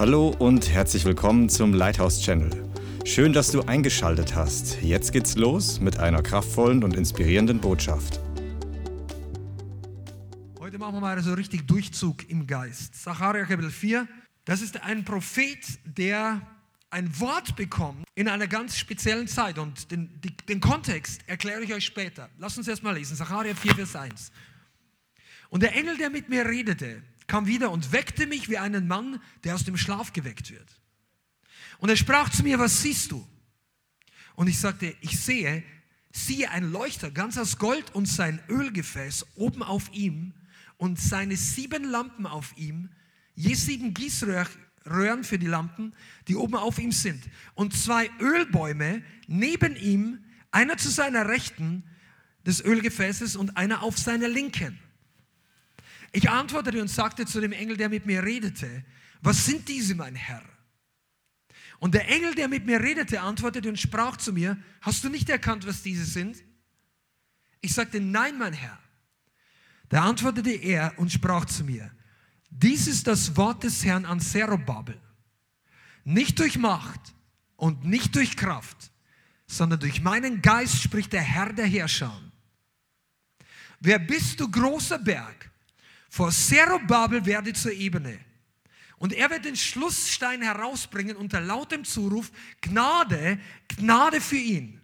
Hallo und herzlich willkommen zum Lighthouse Channel. Schön, dass du eingeschaltet hast. Jetzt geht's los mit einer kraftvollen und inspirierenden Botschaft. Heute machen wir mal so richtig Durchzug im Geist. Sacharja Kapitel 4, das ist ein Prophet, der ein Wort bekommt in einer ganz speziellen Zeit. Und den, die, den Kontext erkläre ich euch später. Lass uns erst mal lesen. Sacharja 4, Vers 1. Und der Engel, der mit mir redete, kam wieder und weckte mich wie einen Mann, der aus dem Schlaf geweckt wird. Und er sprach zu mir, was siehst du? Und ich sagte, ich sehe, siehe ein Leuchter ganz aus Gold und sein Ölgefäß oben auf ihm und seine sieben Lampen auf ihm, je sieben Gießröhren für die Lampen, die oben auf ihm sind. Und zwei Ölbäume neben ihm, einer zu seiner Rechten des Ölgefäßes und einer auf seiner Linken. Ich antwortete und sagte zu dem Engel, der mit mir redete, was sind diese, mein Herr? Und der Engel, der mit mir redete, antwortete und sprach zu mir, hast du nicht erkannt, was diese sind? Ich sagte, nein, mein Herr. Da antwortete er und sprach zu mir, dies ist das Wort des Herrn an Zerubabel. Nicht durch Macht und nicht durch Kraft, sondern durch meinen Geist spricht der Herr der Herrscher. Wer bist du, großer Berg? Vor Zerubabel werde zur Ebene. Und er wird den Schlussstein herausbringen unter lautem Zuruf, Gnade, Gnade für ihn.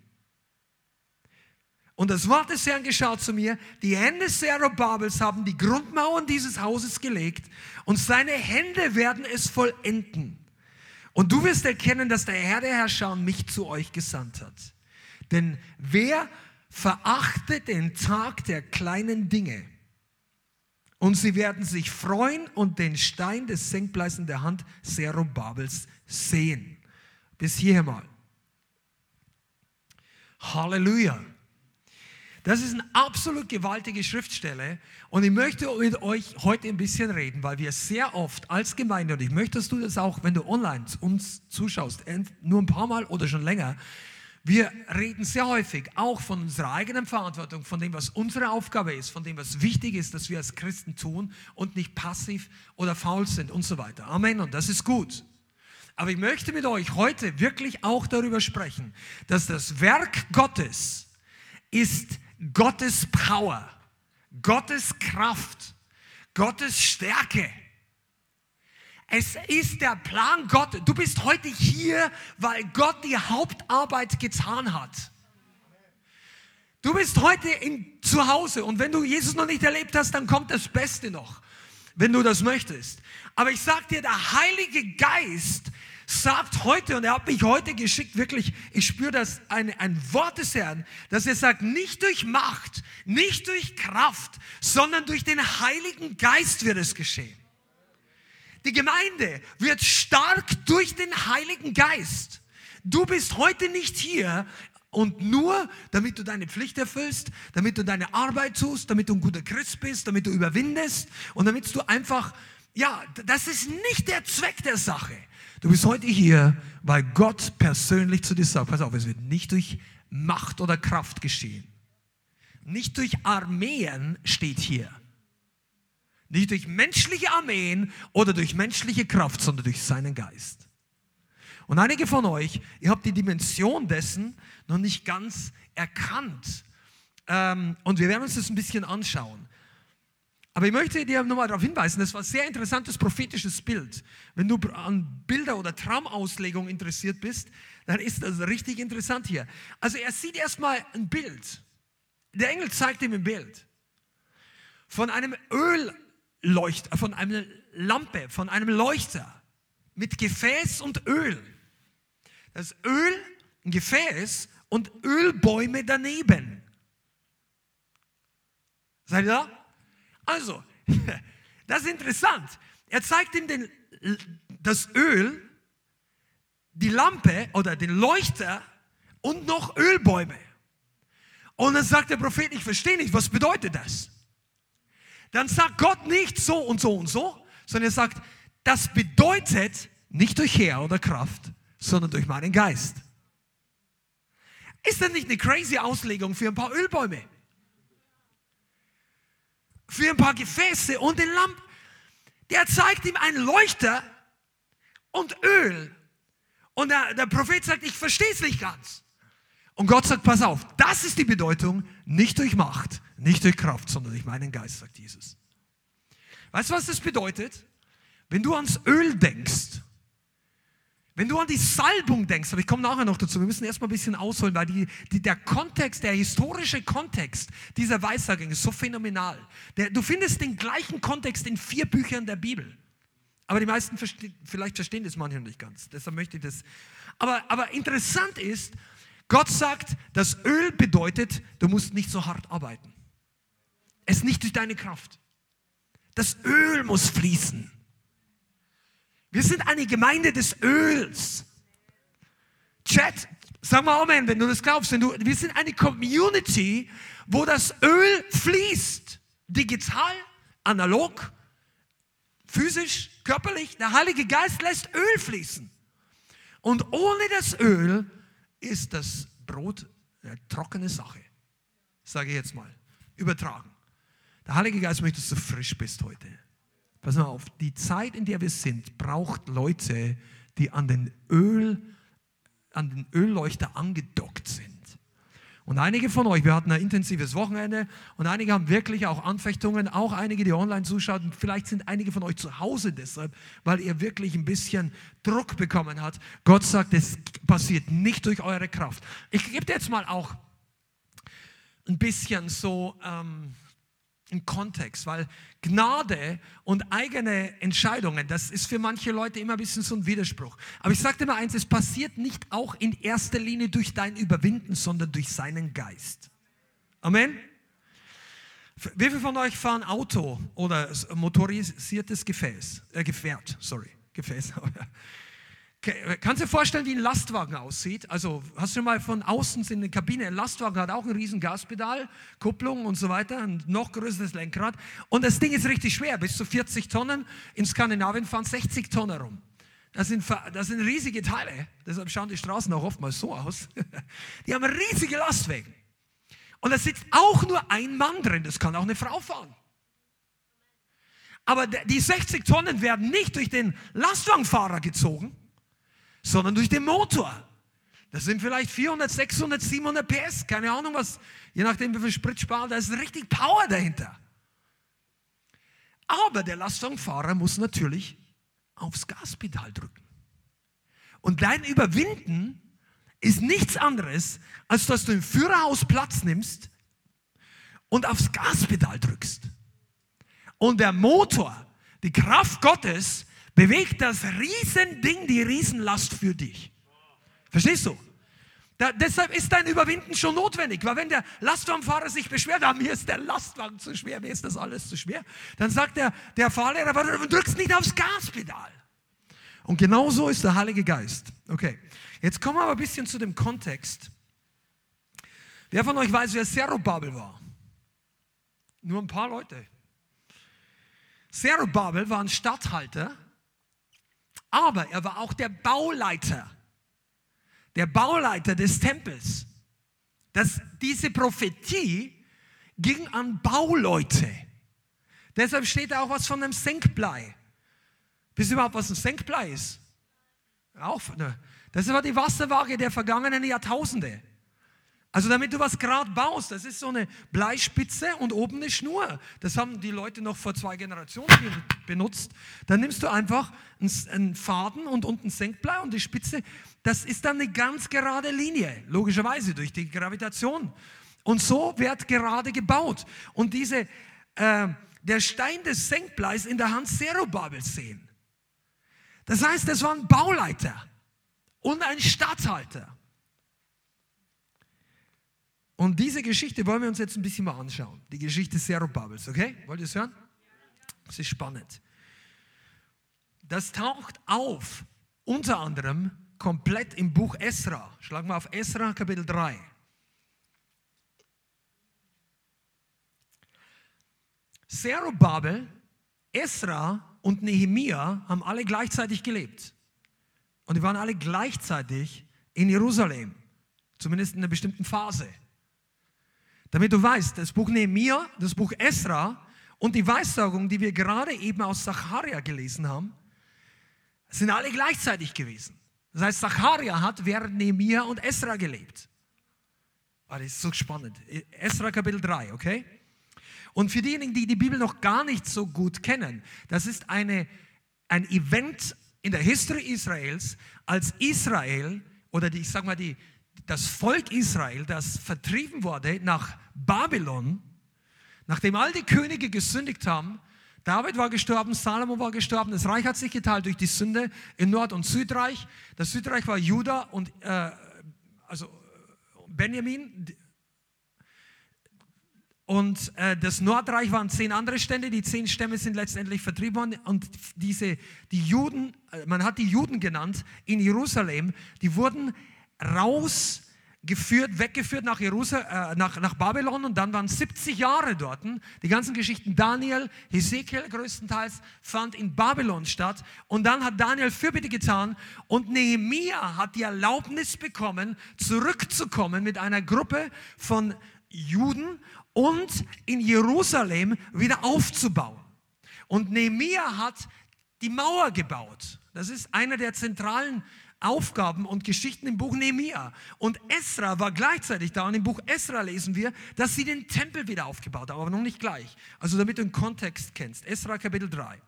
Und das Wort des Herrn geschah zu mir, die Hände Zerubabels haben die Grundmauern dieses Hauses gelegt und seine Hände werden es vollenden. Und du wirst erkennen, dass der Herr der Herrscher mich zu euch gesandt hat. Denn wer verachtet den Tag der kleinen Dinge, und sie werden sich freuen und den Stein des Senkbleis in der Hand Zerubabels sehen. Bis hierher mal. Halleluja. Das ist eine absolut gewaltige Schriftstelle und ich möchte mit euch heute ein bisschen reden, weil wir sehr oft als Gemeinde, und ich möchte, dass du das auch, wenn du online uns zuschaust, nur ein paar Mal oder schon länger, wir reden sehr häufig auch von unserer eigenen Verantwortung, von dem, was unsere Aufgabe ist, von dem, was wichtig ist, dass wir als Christen tun und nicht passiv oder faul sind und so weiter. Amen. Und das ist gut. Aber ich möchte mit euch heute wirklich auch darüber sprechen, dass das Werk Gottes ist Gottes Power, Gottes Kraft, Gottes Stärke. Es ist der Plan Gott. Du bist heute hier, weil Gott die Hauptarbeit getan hat. Du bist heute in, zu Hause und wenn du Jesus noch nicht erlebt hast, dann kommt das Beste noch, wenn du das möchtest. Aber ich sag dir, der Heilige Geist sagt heute, und er hat mich heute geschickt, wirklich, ich spüre das, ein, ein Wort des Herrn, dass er sagt, nicht durch Macht, nicht durch Kraft, sondern durch den Heiligen Geist wird es geschehen. Die Gemeinde wird stark durch den Heiligen Geist. Du bist heute nicht hier und nur, damit du deine Pflicht erfüllst, damit du deine Arbeit tust, damit du ein guter Christ bist, damit du überwindest und damit du einfach, ja, das ist nicht der Zweck der Sache. Du bist heute hier, weil Gott persönlich zu dir sagt, pass auf, es wird nicht durch Macht oder Kraft geschehen. Nicht durch Armeen steht hier. Nicht durch menschliche Armeen oder durch menschliche Kraft, sondern durch seinen Geist. Und einige von euch, ihr habt die Dimension dessen noch nicht ganz erkannt. Ähm, und wir werden uns das ein bisschen anschauen. Aber ich möchte dir nochmal darauf hinweisen, das war ein sehr interessantes prophetisches Bild. Wenn du an Bilder oder Traumauslegung interessiert bist, dann ist das richtig interessant hier. Also er sieht erstmal ein Bild. Der Engel zeigt ihm ein Bild von einem Öl Leuchter, von einer Lampe, von einem Leuchter mit Gefäß und Öl. Das Öl, ein Gefäß und Ölbäume daneben. Seid ihr da? Also, das ist interessant. Er zeigt ihm den, das Öl, die Lampe oder den Leuchter und noch Ölbäume. Und dann sagt der Prophet, ich verstehe nicht, was bedeutet das? Dann sagt Gott nicht so und so und so, sondern er sagt, das bedeutet nicht durch Heer oder Kraft, sondern durch meinen Geist. Ist das nicht eine crazy Auslegung für ein paar Ölbäume? Für ein paar Gefäße und den Lampen? Der zeigt ihm einen Leuchter und Öl. Und der, der Prophet sagt, ich verstehe es nicht ganz. Und Gott sagt, pass auf, das ist die Bedeutung, nicht durch Macht, nicht durch Kraft, sondern durch meinen Geist, sagt Jesus. Weißt du, was das bedeutet? Wenn du ans Öl denkst, wenn du an die Salbung denkst, aber ich komme nachher noch dazu, wir müssen erstmal ein bisschen ausholen, weil die, die, der Kontext, der historische Kontext dieser Weissagung ist so phänomenal. Der, du findest den gleichen Kontext in vier Büchern der Bibel. Aber die meisten verste vielleicht verstehen das manchmal nicht ganz. Deshalb möchte ich das. Aber, aber interessant ist, Gott sagt, das Öl bedeutet, du musst nicht so hart arbeiten. Es nicht durch deine Kraft. Das Öl muss fließen. Wir sind eine Gemeinde des Öls. Chat, sag mal Amen, wenn du das glaubst. Wenn du, wir sind eine Community, wo das Öl fließt. Digital, analog, physisch, körperlich. Der Heilige Geist lässt Öl fließen. Und ohne das Öl ist das Brot eine trockene Sache. Sage ich jetzt mal. Übertragen. Der Heilige Geist möchte, dass du frisch bist heute. Pass mal auf, die Zeit, in der wir sind, braucht Leute, die an den, Öl, an den Ölleuchter angedockt sind. Und einige von euch, wir hatten ein intensives Wochenende und einige haben wirklich auch Anfechtungen, auch einige, die online zuschauen. Vielleicht sind einige von euch zu Hause deshalb, weil ihr wirklich ein bisschen Druck bekommen habt. Gott sagt, es passiert nicht durch eure Kraft. Ich gebe jetzt mal auch ein bisschen so ähm, einen Kontext, weil Gnade und eigene Entscheidungen, das ist für manche Leute immer ein bisschen so ein Widerspruch. Aber ich sage dir mal eins, es passiert nicht auch in erster Linie durch dein Überwinden, sondern durch seinen Geist. Amen. Wie viele von euch fahren Auto oder motorisiertes Gefäß, äh, Gefährt, sorry, Gefäß. Kannst du dir vorstellen, wie ein Lastwagen aussieht? Also hast du mal von außen in der Kabine, ein Lastwagen hat auch ein riesen Gaspedal, Kupplung und so weiter, ein noch größeres Lenkrad. Und das Ding ist richtig schwer, bis zu 40 Tonnen. In Skandinavien fahren 60 Tonnen rum. Das sind, das sind riesige Teile, deshalb schauen die Straßen auch oftmals so aus. Die haben riesige Lastwagen. Und da sitzt auch nur ein Mann drin, das kann auch eine Frau fahren. Aber die 60 Tonnen werden nicht durch den Lastwagenfahrer gezogen, sondern durch den Motor. Das sind vielleicht 400, 600, 700 PS, keine Ahnung was, je nachdem wie viel Sprit sparen, da ist richtig Power dahinter. Aber der Lastwagenfahrer muss natürlich aufs Gaspedal drücken. Und dein Überwinden ist nichts anderes, als dass du im Führerhaus Platz nimmst und aufs Gaspedal drückst. Und der Motor, die Kraft Gottes, bewegt das Riesending die Riesenlast für dich. Verstehst du? Da, deshalb ist dein Überwinden schon notwendig, weil wenn der Lastwagenfahrer sich beschwert, ah, mir ist der Lastwagen zu schwer, mir ist das alles zu schwer, dann sagt der, der Fahrlehrer, du drückst nicht aufs Gaspedal. Und genau so ist der Heilige Geist. Okay, jetzt kommen wir aber ein bisschen zu dem Kontext. Wer von euch weiß, wer Zerubabel war? Nur ein paar Leute. Zerubabel war ein Statthalter aber er war auch der Bauleiter, der Bauleiter des Tempels. Das, diese Prophetie ging an Bauleute. Deshalb steht da auch was von einem Senkblei. Wisst ihr überhaupt, was ein Senkblei ist? Auch, ne? Das war die Wasserwaage der vergangenen Jahrtausende. Also damit du was gerade baust, das ist so eine Bleispitze und oben eine Schnur. Das haben die Leute noch vor zwei Generationen benutzt. Dann nimmst du einfach einen Faden und unten Senkblei und die Spitze, das ist dann eine ganz gerade Linie, logischerweise durch die Gravitation. Und so wird gerade gebaut. Und diese, äh, der Stein des Senkbleis in der Hand Zerubabels sehen. Das heißt, das war ein Bauleiter und ein Statthalter. Und diese Geschichte wollen wir uns jetzt ein bisschen mal anschauen. Die Geschichte Zerubabels, okay? Wollt ihr es hören? Das ist spannend. Das taucht auf, unter anderem komplett im Buch Esra. Schlagen wir auf Esra Kapitel 3. Zerubabel, Esra und Nehemia haben alle gleichzeitig gelebt. Und die waren alle gleichzeitig in Jerusalem, zumindest in einer bestimmten Phase. Damit du weißt, das Buch Nehemiah, das Buch Esra und die Weissagung, die wir gerade eben aus Zacharia gelesen haben, sind alle gleichzeitig gewesen. Das heißt, Zacharia hat während Nehemiah und Esra gelebt. Das ist so spannend. Esra Kapitel 3, okay? Und für diejenigen, die die Bibel noch gar nicht so gut kennen, das ist eine, ein Event in der History Israels, als Israel oder die, ich sag mal, die, das Volk Israel, das vertrieben wurde nach Babylon, nachdem all die Könige gesündigt haben, David war gestorben, Salomo war gestorben, das Reich hat sich geteilt durch die Sünde in Nord- und Südreich. Das Südreich war Juda und äh, also Benjamin. Und äh, das Nordreich waren zehn andere Stände, die zehn Stämme sind letztendlich vertrieben worden. Und diese, die Juden, äh, man hat die Juden genannt in Jerusalem, die wurden raus geführt, weggeführt nach, Jerusalem, äh, nach, nach Babylon und dann waren 70 Jahre dort. Die ganzen Geschichten Daniel, Hesekiel größtenteils fand in Babylon statt und dann hat Daniel Fürbitte getan und Nehemia hat die Erlaubnis bekommen, zurückzukommen mit einer Gruppe von Juden und in Jerusalem wieder aufzubauen. Und Nehemia hat die Mauer gebaut. Das ist einer der zentralen Aufgaben und Geschichten im Buch Nehemia. Und Esra war gleichzeitig da und im Buch Esra lesen wir, dass sie den Tempel wieder aufgebaut haben, aber noch nicht gleich. Also damit du den Kontext kennst. Esra Kapitel 3,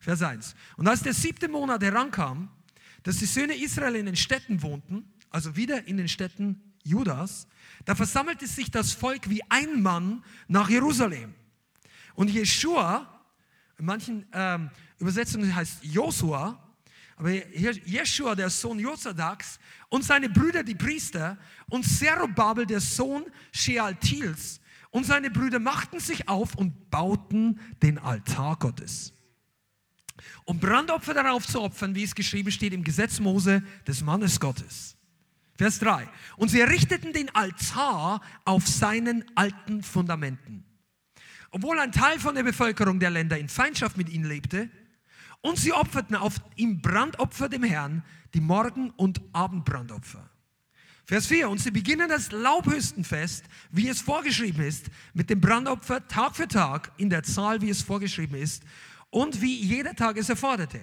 Vers 1. Und als der siebte Monat herankam, dass die Söhne Israel in den Städten wohnten, also wieder in den Städten Judas, da versammelte sich das Volk wie ein Mann nach Jerusalem. Und Jeshua, in manchen ähm, Übersetzungen heißt Josua, aber Jeschua, der Sohn Josadaks, und seine Brüder, die Priester, und Zerubabel, der Sohn Shealtils, und seine Brüder machten sich auf und bauten den Altar Gottes. Um Brandopfer darauf zu opfern, wie es geschrieben steht im Gesetz Mose des Mannes Gottes. Vers 3. Und sie errichteten den Altar auf seinen alten Fundamenten. Obwohl ein Teil von der Bevölkerung der Länder in Feindschaft mit ihnen lebte, und sie opferten auf ihm Brandopfer dem Herrn, die Morgen- und Abendbrandopfer. Vers 4. Und sie beginnen das Laubhüstenfest, wie es vorgeschrieben ist, mit dem Brandopfer Tag für Tag in der Zahl, wie es vorgeschrieben ist und wie jeder Tag es erforderte.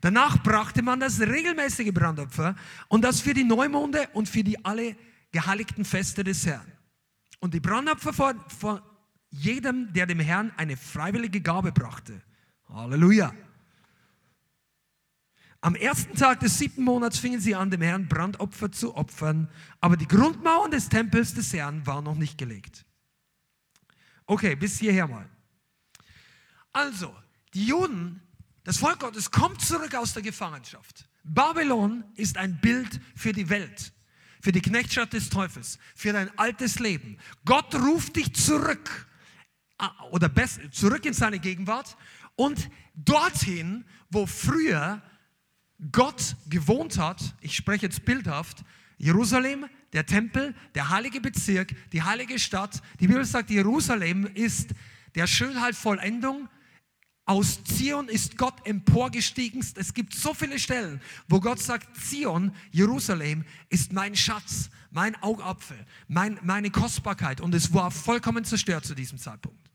Danach brachte man das regelmäßige Brandopfer und das für die Neumonde und für die alle geheiligten Feste des Herrn. Und die Brandopfer vor, vor jedem, der dem Herrn eine freiwillige Gabe brachte. Halleluja. Am ersten Tag des siebten Monats fingen sie an, dem Herrn Brandopfer zu opfern, aber die Grundmauern des Tempels des Herrn waren noch nicht gelegt. Okay, bis hierher mal. Also, die Juden, das Volk Gottes kommt zurück aus der Gefangenschaft. Babylon ist ein Bild für die Welt, für die Knechtschaft des Teufels, für dein altes Leben. Gott ruft dich zurück ah, oder besser, zurück in seine Gegenwart und dorthin, wo früher Gott gewohnt hat, ich spreche jetzt bildhaft, Jerusalem, der Tempel, der heilige Bezirk, die heilige Stadt. Die Bibel sagt, Jerusalem ist der Schönheit Vollendung. Aus Zion ist Gott emporgestiegen. Es gibt so viele Stellen, wo Gott sagt, Zion, Jerusalem ist mein Schatz, mein Augapfel, mein, meine Kostbarkeit. Und es war vollkommen zerstört zu diesem Zeitpunkt.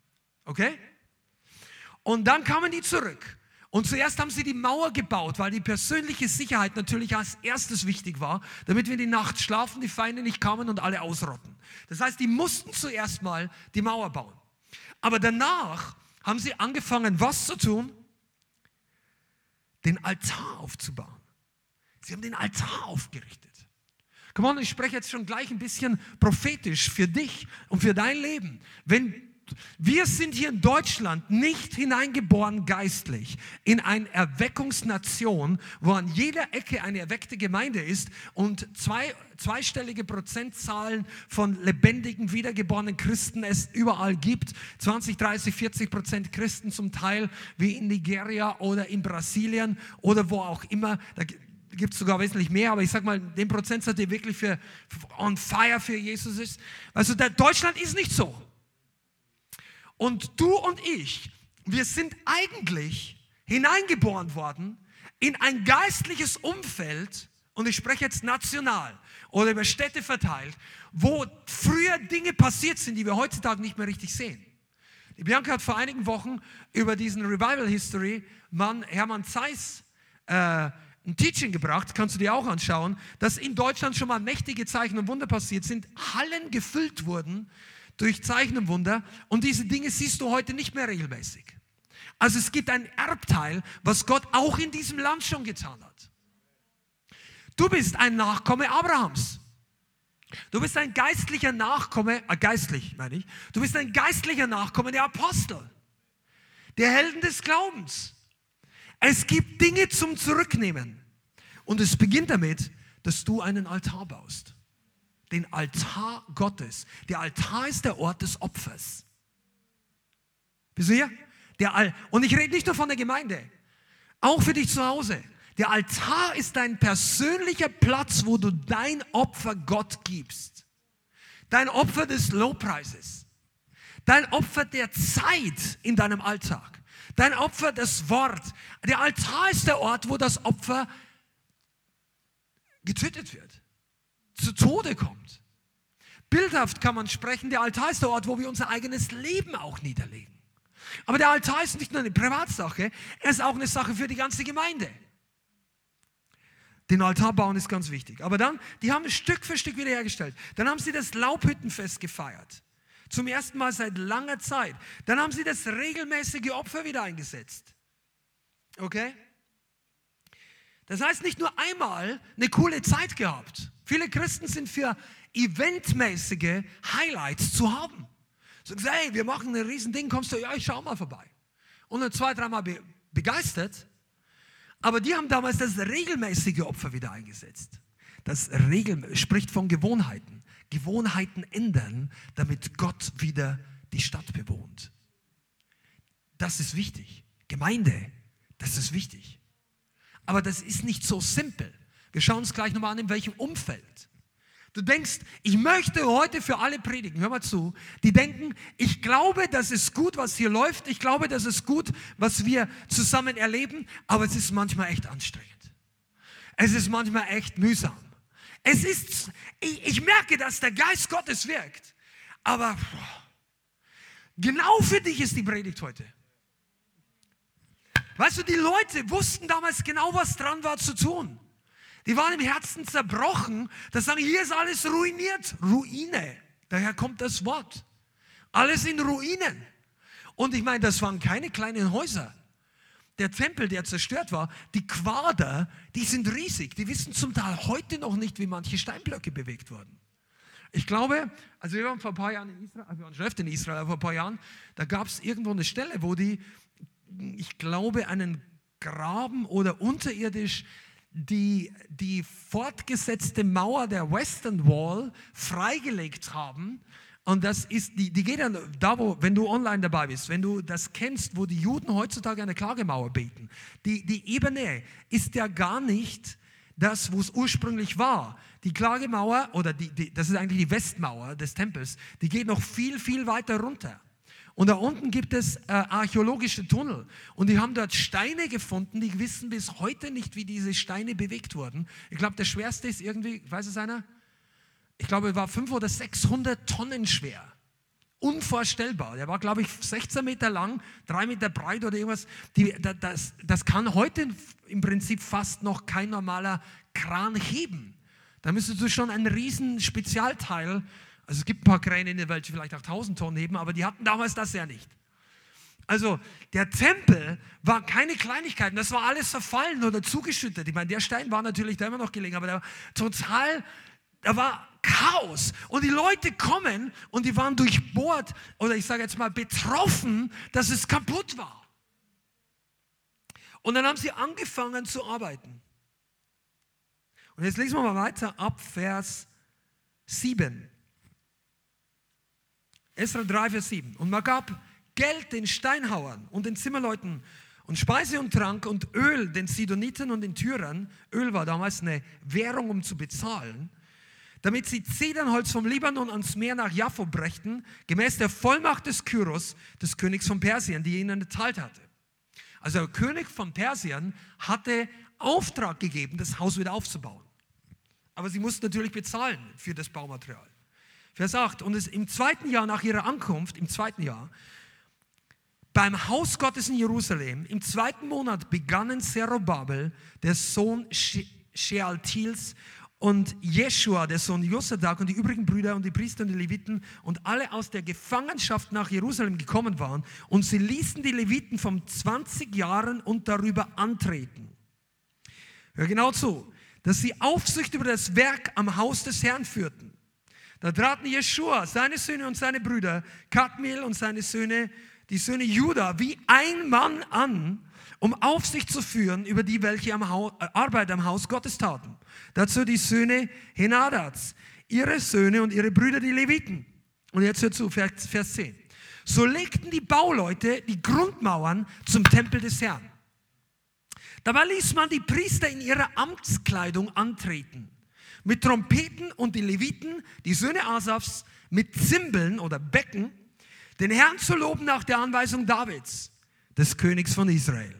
Okay? Und dann kamen die zurück. Und zuerst haben sie die Mauer gebaut, weil die persönliche Sicherheit natürlich als erstes wichtig war, damit wir in die Nacht schlafen, die Feinde nicht kamen und alle ausrotten. Das heißt, die mussten zuerst mal die Mauer bauen. Aber danach haben sie angefangen, was zu tun? Den Altar aufzubauen. Sie haben den Altar aufgerichtet. Komm on, ich spreche jetzt schon gleich ein bisschen prophetisch für dich und für dein Leben. Wenn wir sind hier in Deutschland nicht hineingeboren geistlich in eine Erweckungsnation, wo an jeder Ecke eine erweckte Gemeinde ist und zwei, zweistellige Prozentzahlen von lebendigen, wiedergeborenen Christen es überall gibt. 20, 30, 40 Prozent Christen zum Teil wie in Nigeria oder in Brasilien oder wo auch immer. Da gibt es sogar wesentlich mehr, aber ich sag mal, den Prozentsatz, der wirklich für, on fire für Jesus ist. Also der Deutschland ist nicht so. Und du und ich, wir sind eigentlich hineingeboren worden in ein geistliches Umfeld, und ich spreche jetzt national oder über Städte verteilt, wo früher Dinge passiert sind, die wir heutzutage nicht mehr richtig sehen. Die Bianca hat vor einigen Wochen über diesen Revival History Mann Hermann Zeiss äh, ein Teaching gebracht, kannst du dir auch anschauen, dass in Deutschland schon mal mächtige Zeichen und Wunder passiert sind, Hallen gefüllt wurden durch Zeichen und Wunder und diese Dinge siehst du heute nicht mehr regelmäßig. Also es gibt ein Erbteil, was Gott auch in diesem Land schon getan hat. Du bist ein Nachkomme Abrahams. Du bist ein geistlicher Nachkomme, äh, geistlich meine ich, du bist ein geistlicher Nachkomme der Apostel, der Helden des Glaubens. Es gibt Dinge zum Zurücknehmen. Und es beginnt damit, dass du einen Altar baust. Den Altar Gottes. Der Altar ist der Ort des Opfers. Bist du hier? Der Al Und ich rede nicht nur von der Gemeinde, auch für dich zu Hause. Der Altar ist dein persönlicher Platz, wo du dein Opfer Gott gibst. Dein Opfer des Lobpreises. Dein Opfer der Zeit in deinem Alltag. Dein Opfer das Wort. Der Altar ist der Ort, wo das Opfer getötet wird, zu Tode kommt. Bildhaft kann man sprechen, der Altar ist der Ort, wo wir unser eigenes Leben auch niederlegen. Aber der Altar ist nicht nur eine Privatsache, er ist auch eine Sache für die ganze Gemeinde. Den Altar bauen ist ganz wichtig. Aber dann, die haben es Stück für Stück wiederhergestellt. Dann haben sie das Laubhüttenfest gefeiert. Zum ersten Mal seit langer Zeit. Dann haben sie das regelmäßige Opfer wieder eingesetzt. Okay? Das heißt, nicht nur einmal eine coole Zeit gehabt. Viele Christen sind für eventmäßige Highlights zu haben. Sie, hey, wir machen ein Riesending, kommst du, ja, ich schau mal vorbei. Und dann zwei, dreimal be begeistert. Aber die haben damals das regelmäßige Opfer wieder eingesetzt. Das Regel spricht von Gewohnheiten. Gewohnheiten ändern, damit Gott wieder die Stadt bewohnt. Das ist wichtig. Gemeinde, das ist wichtig. Aber das ist nicht so simpel. Wir schauen uns gleich nochmal an, in welchem Umfeld. Du denkst, ich möchte heute für alle predigen, hör mal zu, die denken, ich glaube, das ist gut, was hier läuft, ich glaube, das ist gut, was wir zusammen erleben, aber es ist manchmal echt anstrengend. Es ist manchmal echt mühsam. Es ist, ich, ich merke, dass der Geist Gottes wirkt, aber genau für dich ist die Predigt heute. Weißt du, die Leute wussten damals genau, was dran war zu tun. Die waren im Herzen zerbrochen. Das sagen, hier ist alles ruiniert. Ruine. Daher kommt das Wort. Alles in Ruinen. Und ich meine, das waren keine kleinen Häuser. Der Tempel, der zerstört war, die Quader, die sind riesig. Die wissen zum Teil heute noch nicht, wie manche Steinblöcke bewegt wurden. Ich glaube, also wir waren vor ein paar Jahren in Israel, wir waren schon öfter in Israel, vor ein paar Jahren, da gab es irgendwo eine Stelle, wo die, ich glaube, einen Graben oder unterirdisch die, die fortgesetzte Mauer der Western Wall freigelegt haben. Und das ist, die, die geht dann da, wo, wenn du online dabei bist, wenn du das kennst, wo die Juden heutzutage eine Klagemauer beten. Die, die Ebene ist ja gar nicht das, wo es ursprünglich war. Die Klagemauer, oder die, die, das ist eigentlich die Westmauer des Tempels, die geht noch viel, viel weiter runter. Und da unten gibt es äh, archäologische Tunnel. Und die haben dort Steine gefunden, die wissen bis heute nicht, wie diese Steine bewegt wurden. Ich glaube, der schwerste ist irgendwie, weiß es einer? Ich glaube, er war 500 oder 600 Tonnen schwer. Unvorstellbar. Der war, glaube ich, 16 Meter lang, 3 Meter breit oder irgendwas. Die, das, das kann heute im Prinzip fast noch kein normaler Kran heben. Da müsstest du schon ein riesen Spezialteil also es gibt ein paar Kräne in der Welt, die vielleicht auch 1000 Tonnen heben, aber die hatten damals das ja nicht. Also der Tempel war keine Kleinigkeiten, das war alles verfallen oder zugeschüttet. Ich meine, der Stein war natürlich da immer noch gelegen, aber der war total, da war Chaos. Und die Leute kommen und die waren durchbohrt oder ich sage jetzt mal betroffen, dass es kaputt war. Und dann haben sie angefangen zu arbeiten. Und jetzt lesen wir mal weiter ab Vers 7. Esra 3, Vers 7. Und man gab Geld den Steinhauern und den Zimmerleuten und Speise und Trank und Öl den Sidoniten und den Tyrern. Öl war damals eine Währung, um zu bezahlen. Damit sie Zedernholz vom Libanon ans Meer nach Jaffo brächten, gemäß der Vollmacht des Kyros, des Königs von Persien, die ihnen erteilt hatte. Also der König von Persien hatte Auftrag gegeben, das Haus wieder aufzubauen. Aber sie mussten natürlich bezahlen für das Baumaterial. Vers 8. Und es im zweiten Jahr nach ihrer Ankunft, im zweiten Jahr, beim Haus Gottes in Jerusalem, im zweiten Monat begannen Zerubabel, der Sohn Shealtils, und Jeschua, der Sohn Josadak und die übrigen Brüder und die Priester und die Leviten und alle aus der Gefangenschaft nach Jerusalem gekommen waren und sie ließen die Leviten von 20 Jahren und darüber antreten. Hör genau zu, dass sie Aufsicht über das Werk am Haus des Herrn führten. Da traten Jeschua, seine Söhne und seine Brüder, Kadmiel und seine Söhne, die Söhne Juda, wie ein Mann an, um Aufsicht zu führen über die, welche am Haus, äh, Arbeit am Haus Gottes taten. Dazu die Söhne Henadats, ihre Söhne und ihre Brüder, die Leviten. Und jetzt hört zu, Vers 10. So legten die Bauleute die Grundmauern zum Tempel des Herrn. Dabei ließ man die Priester in ihrer Amtskleidung antreten, mit Trompeten und die Leviten, die Söhne Asafs, mit Zimbeln oder Becken, den Herrn zu loben nach der Anweisung Davids, des Königs von Israel.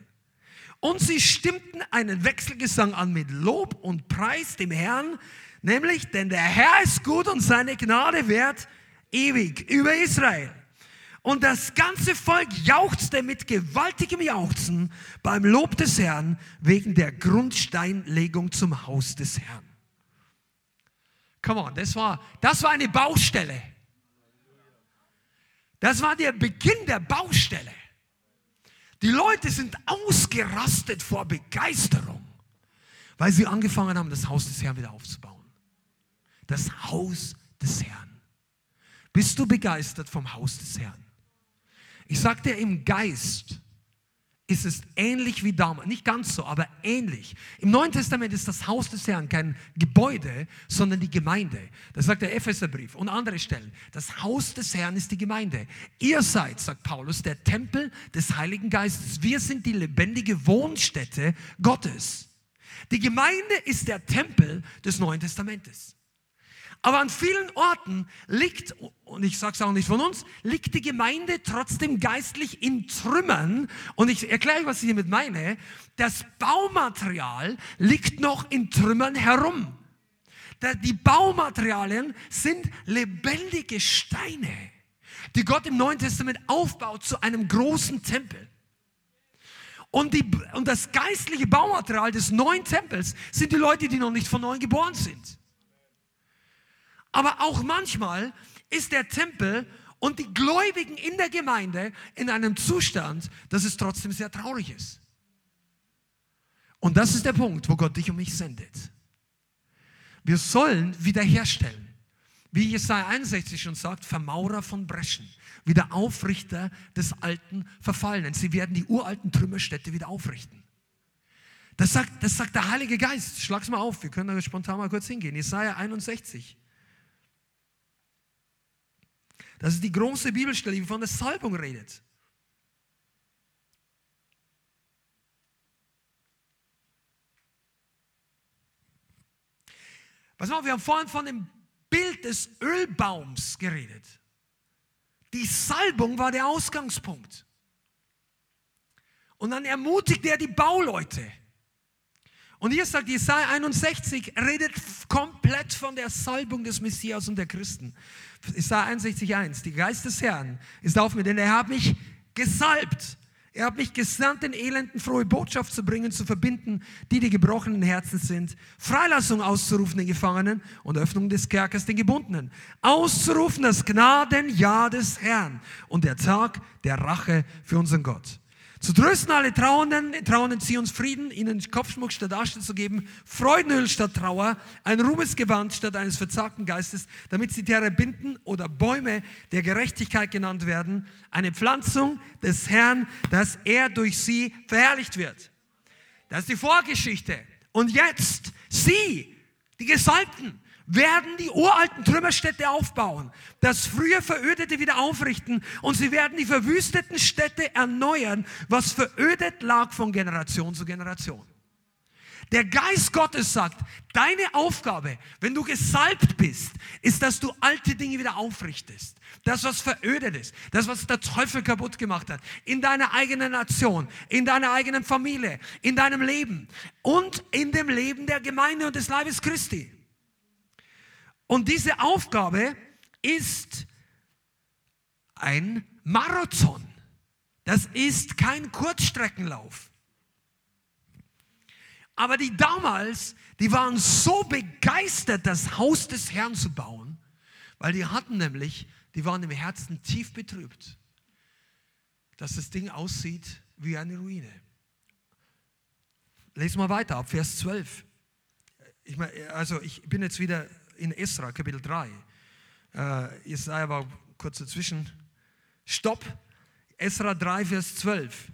Und sie stimmten einen Wechselgesang an mit Lob und Preis dem Herrn, nämlich, denn der Herr ist gut und seine Gnade währt ewig über Israel. Und das ganze Volk jauchzte mit gewaltigem Jauchzen beim Lob des Herrn wegen der Grundsteinlegung zum Haus des Herrn. Come on, das war, das war eine Baustelle. Das war der Beginn der Baustelle. Die Leute sind ausgerastet vor Begeisterung, weil sie angefangen haben, das Haus des Herrn wieder aufzubauen. Das Haus des Herrn. Bist du begeistert vom Haus des Herrn? Ich sagte im Geist, ist es ähnlich wie damals, nicht ganz so, aber ähnlich. Im Neuen Testament ist das Haus des Herrn kein Gebäude, sondern die Gemeinde. Das sagt der Epheserbrief und andere Stellen. Das Haus des Herrn ist die Gemeinde. Ihr seid, sagt Paulus, der Tempel des Heiligen Geistes. Wir sind die lebendige Wohnstätte Gottes. Die Gemeinde ist der Tempel des Neuen Testamentes. Aber an vielen Orten liegt, und ich sage es auch nicht von uns, liegt die Gemeinde trotzdem geistlich in Trümmern. Und ich erkläre euch, was ich hiermit meine. Das Baumaterial liegt noch in Trümmern herum. Die Baumaterialien sind lebendige Steine, die Gott im Neuen Testament aufbaut zu einem großen Tempel. Und, die, und das geistliche Baumaterial des neuen Tempels sind die Leute, die noch nicht von neuem geboren sind. Aber auch manchmal ist der Tempel und die Gläubigen in der Gemeinde in einem Zustand, dass es trotzdem sehr traurig ist. Und das ist der Punkt, wo Gott dich und mich sendet. Wir sollen wiederherstellen. Wie Jesaja 61 schon sagt, Vermaurer von Breschen, wieder Aufrichter des alten Verfallenen. Sie werden die uralten Trümmerstädte wieder aufrichten. Das sagt, das sagt der Heilige Geist. Schlag's mal auf, wir können da spontan mal kurz hingehen. Jesaja 61. Das ist die große Bibelstelle, die von der Salbung redet. Pass auf, wir haben vorhin von dem Bild des Ölbaums geredet. Die Salbung war der Ausgangspunkt. Und dann ermutigt er die Bauleute. Und hier sagt Jesaja 61, redet komplett von der Salbung des Messias und der Christen. Jesaja 61,1, die Geist des Herrn ist auf mir, denn er hat mich gesalbt. Er hat mich gesandt, den Elenden frohe Botschaft zu bringen, zu verbinden, die die gebrochenen Herzen sind, Freilassung auszurufen den Gefangenen und Öffnung des Kerkers den Gebundenen, auszurufen das Gnadenjahr des Herrn und der Tag der Rache für unseren Gott. Zu trösten alle Trauernden, den Trauernden zieh uns Frieden, ihnen Kopfschmuck statt Asche zu geben, Freudenöl statt Trauer, ein Ruhmesgewand statt eines verzagten Geistes, damit sie binden oder Bäume der Gerechtigkeit genannt werden, eine Pflanzung des Herrn, dass er durch sie verherrlicht wird. Das ist die Vorgeschichte. Und jetzt sie, die Gesalbten, werden die uralten Trümmerstädte aufbauen, das früher Verödete wieder aufrichten und sie werden die verwüsteten Städte erneuern, was verödet lag von Generation zu Generation. Der Geist Gottes sagt, deine Aufgabe, wenn du gesalbt bist, ist, dass du alte Dinge wieder aufrichtest. Das, was verödet ist, das, was der Teufel kaputt gemacht hat, in deiner eigenen Nation, in deiner eigenen Familie, in deinem Leben und in dem Leben der Gemeinde und des Leibes Christi. Und diese Aufgabe ist ein Marathon. Das ist kein Kurzstreckenlauf. Aber die damals, die waren so begeistert, das Haus des Herrn zu bauen, weil die hatten nämlich, die waren im Herzen tief betrübt, dass das Ding aussieht wie eine Ruine. Lesen wir weiter, ab Vers 12. Ich mein, also ich bin jetzt wieder in Esra, Kapitel 3. Äh, Jesaja war kurz dazwischen. Stopp. Esra 3, Vers 12.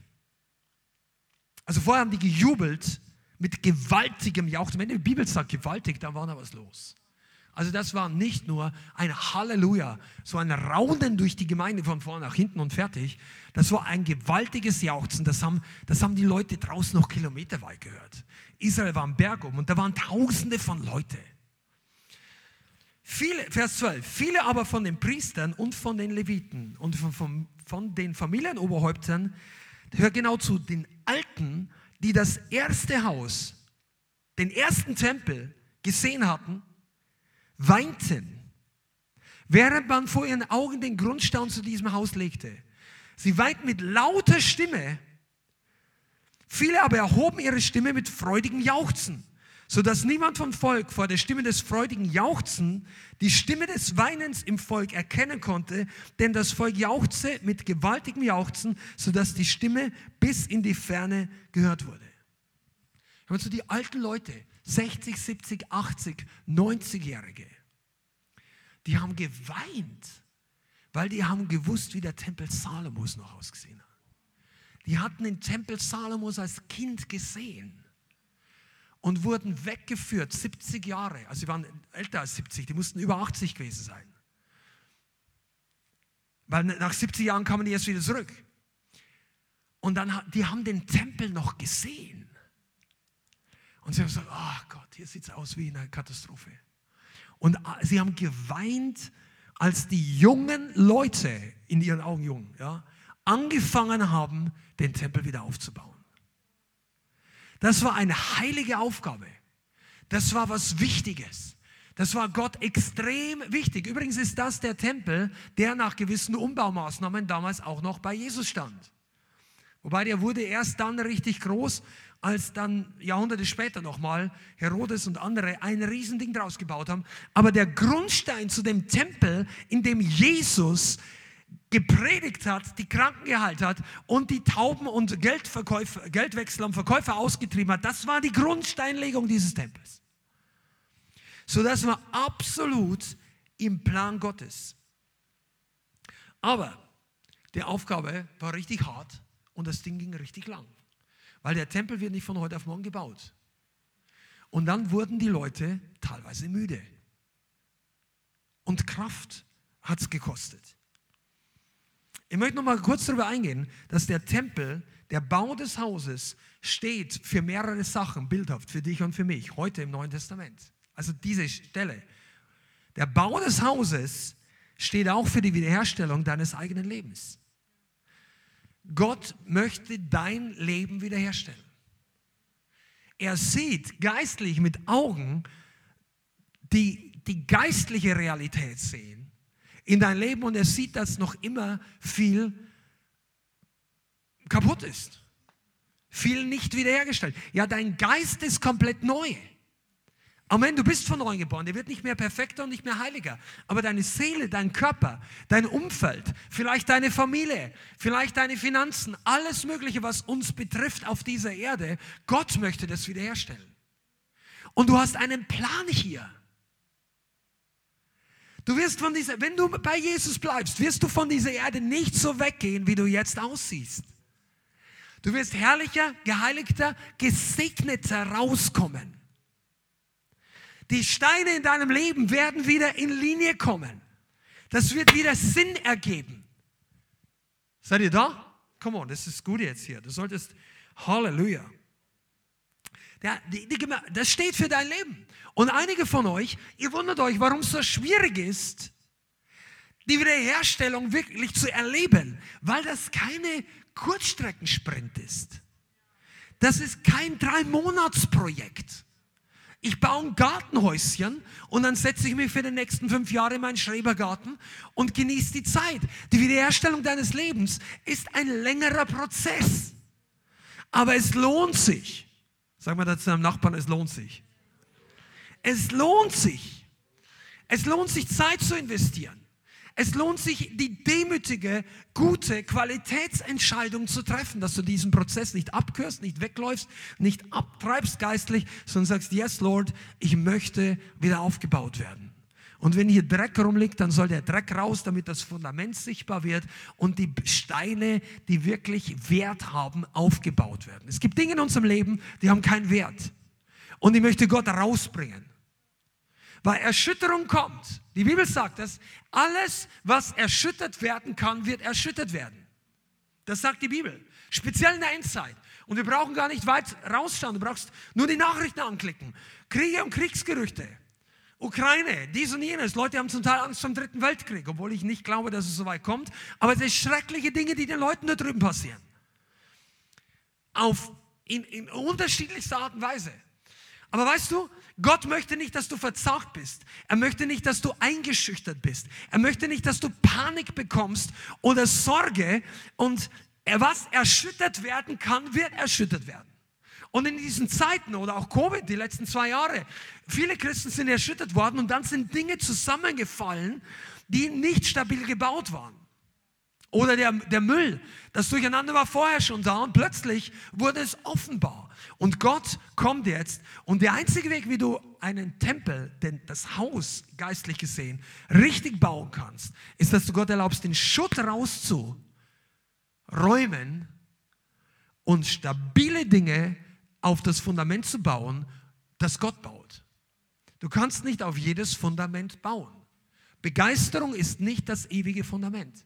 Also vorher haben die gejubelt mit gewaltigem Jauchzen. Wenn die Bibel sagt gewaltig, dann war da was los. Also das war nicht nur ein Halleluja, so ein Raunen durch die Gemeinde von vorne nach hinten und fertig. Das war ein gewaltiges Jauchzen. Das haben, das haben die Leute draußen noch kilometerweit gehört. Israel war am Berg oben und da waren Tausende von Leuten. Viele, Vers 12, viele aber von den Priestern und von den Leviten und von, von, von den Familienoberhäuptern, hör genau zu, den Alten, die das erste Haus, den ersten Tempel gesehen hatten, weinten, während man vor ihren Augen den Grundstein zu diesem Haus legte. Sie weinten mit lauter Stimme, viele aber erhoben ihre Stimme mit freudigem Jauchzen, sodass niemand vom Volk vor der Stimme des freudigen Jauchzen die Stimme des Weinens im Volk erkennen konnte, denn das Volk jauchzte mit gewaltigem Jauchzen, sodass die Stimme bis in die Ferne gehört wurde. Hör mal zu, die alten Leute, 60, 70, 80, 90-Jährige, die haben geweint, weil die haben gewusst, wie der Tempel Salomos noch ausgesehen hat. Die hatten den Tempel Salomos als Kind gesehen und wurden weggeführt, 70 Jahre. Also sie waren älter als 70, die mussten über 80 gewesen sein. Weil nach 70 Jahren kamen die erst wieder zurück. Und dann, die haben den Tempel noch gesehen. Und sie haben gesagt, oh Gott, hier sieht es aus wie eine Katastrophe. Und äh, sie haben geweint, als die jungen Leute, in ihren Augen jung, ja, angefangen haben, den Tempel wieder aufzubauen. Das war eine heilige Aufgabe. Das war was Wichtiges. Das war Gott extrem wichtig. Übrigens ist das der Tempel, der nach gewissen Umbaumaßnahmen damals auch noch bei Jesus stand. Wobei der wurde erst dann richtig groß, als dann Jahrhunderte später nochmal Herodes und andere ein Riesending draus gebaut haben. Aber der Grundstein zu dem Tempel, in dem Jesus gepredigt hat, die Kranken geheilt hat und die Tauben und Geldverkäufer, Geldwechsler und Verkäufer ausgetrieben hat, das war die Grundsteinlegung dieses Tempels. So das war absolut im Plan Gottes. Aber die Aufgabe war richtig hart und das Ding ging richtig lang. Weil der Tempel wird nicht von heute auf morgen gebaut. Und dann wurden die Leute teilweise müde. Und Kraft hat es gekostet. Ich möchte noch mal kurz darüber eingehen, dass der Tempel, der Bau des Hauses, steht für mehrere Sachen, bildhaft für dich und für mich, heute im Neuen Testament. Also diese Stelle. Der Bau des Hauses steht auch für die Wiederherstellung deines eigenen Lebens. Gott möchte dein Leben wiederherstellen. Er sieht geistlich mit Augen, die die geistliche Realität sehen in dein Leben und er sieht, dass noch immer viel kaputt ist. Viel nicht wiederhergestellt. Ja, dein Geist ist komplett neu. Amen, du bist von neu geboren. Der wird nicht mehr perfekter und nicht mehr heiliger. Aber deine Seele, dein Körper, dein Umfeld, vielleicht deine Familie, vielleicht deine Finanzen, alles Mögliche, was uns betrifft auf dieser Erde, Gott möchte das wiederherstellen. Und du hast einen Plan hier. Du wirst von dieser, wenn du bei Jesus bleibst, wirst du von dieser Erde nicht so weggehen, wie du jetzt aussiehst. Du wirst herrlicher, geheiligter, gesegneter rauskommen. Die Steine in deinem Leben werden wieder in Linie kommen. Das wird wieder Sinn ergeben. Seid ihr da? Come on, das ist gut jetzt hier. Du solltest, Halleluja. Der, die, die, das steht für dein Leben. Und einige von euch, ihr wundert euch, warum es so schwierig ist, die Wiederherstellung wirklich zu erleben, weil das keine Kurzstreckensprint ist. Das ist kein Drei-Monats-Projekt. Ich baue ein Gartenhäuschen und dann setze ich mich für die nächsten fünf Jahre in meinen Schrebergarten und genieße die Zeit. Die Wiederherstellung deines Lebens ist ein längerer Prozess. Aber es lohnt sich. Sag mal dazu deinem Nachbarn, es lohnt sich. Es lohnt sich. Es lohnt sich, Zeit zu investieren. Es lohnt sich, die demütige, gute Qualitätsentscheidung zu treffen, dass du diesen Prozess nicht abkürst, nicht wegläufst, nicht abtreibst geistlich, sondern sagst, yes, Lord, ich möchte wieder aufgebaut werden. Und wenn hier Dreck rumliegt, dann soll der Dreck raus, damit das Fundament sichtbar wird und die Steine, die wirklich Wert haben, aufgebaut werden. Es gibt Dinge in unserem Leben, die haben keinen Wert. Und ich möchte Gott rausbringen. Weil Erschütterung kommt. Die Bibel sagt das, alles, was erschüttert werden kann, wird erschüttert werden. Das sagt die Bibel. Speziell in der Endzeit. Und wir brauchen gar nicht weit rausschauen. Du brauchst nur die Nachrichten anklicken. Kriege und Kriegsgerüchte. Ukraine, dies und jenes. Leute haben zum Teil Angst vom Dritten Weltkrieg, obwohl ich nicht glaube, dass es so weit kommt. Aber es sind schreckliche Dinge, die den Leuten da drüben passieren. Auf, in, in unterschiedlichster Art und Weise. Aber weißt du, Gott möchte nicht, dass du verzagt bist. Er möchte nicht, dass du eingeschüchtert bist. Er möchte nicht, dass du Panik bekommst oder Sorge. Und was erschüttert werden kann, wird erschüttert werden. Und in diesen Zeiten oder auch Covid, die letzten zwei Jahre, viele Christen sind erschüttert worden und dann sind Dinge zusammengefallen, die nicht stabil gebaut waren. Oder der, der Müll, das Durcheinander war vorher schon da und plötzlich wurde es offenbar. Und Gott kommt jetzt und der einzige Weg, wie du einen Tempel, denn das Haus geistlich gesehen, richtig bauen kannst, ist, dass du Gott erlaubst, den Schutt rauszuräumen und stabile Dinge auf das Fundament zu bauen, das Gott baut. Du kannst nicht auf jedes Fundament bauen. Begeisterung ist nicht das ewige Fundament.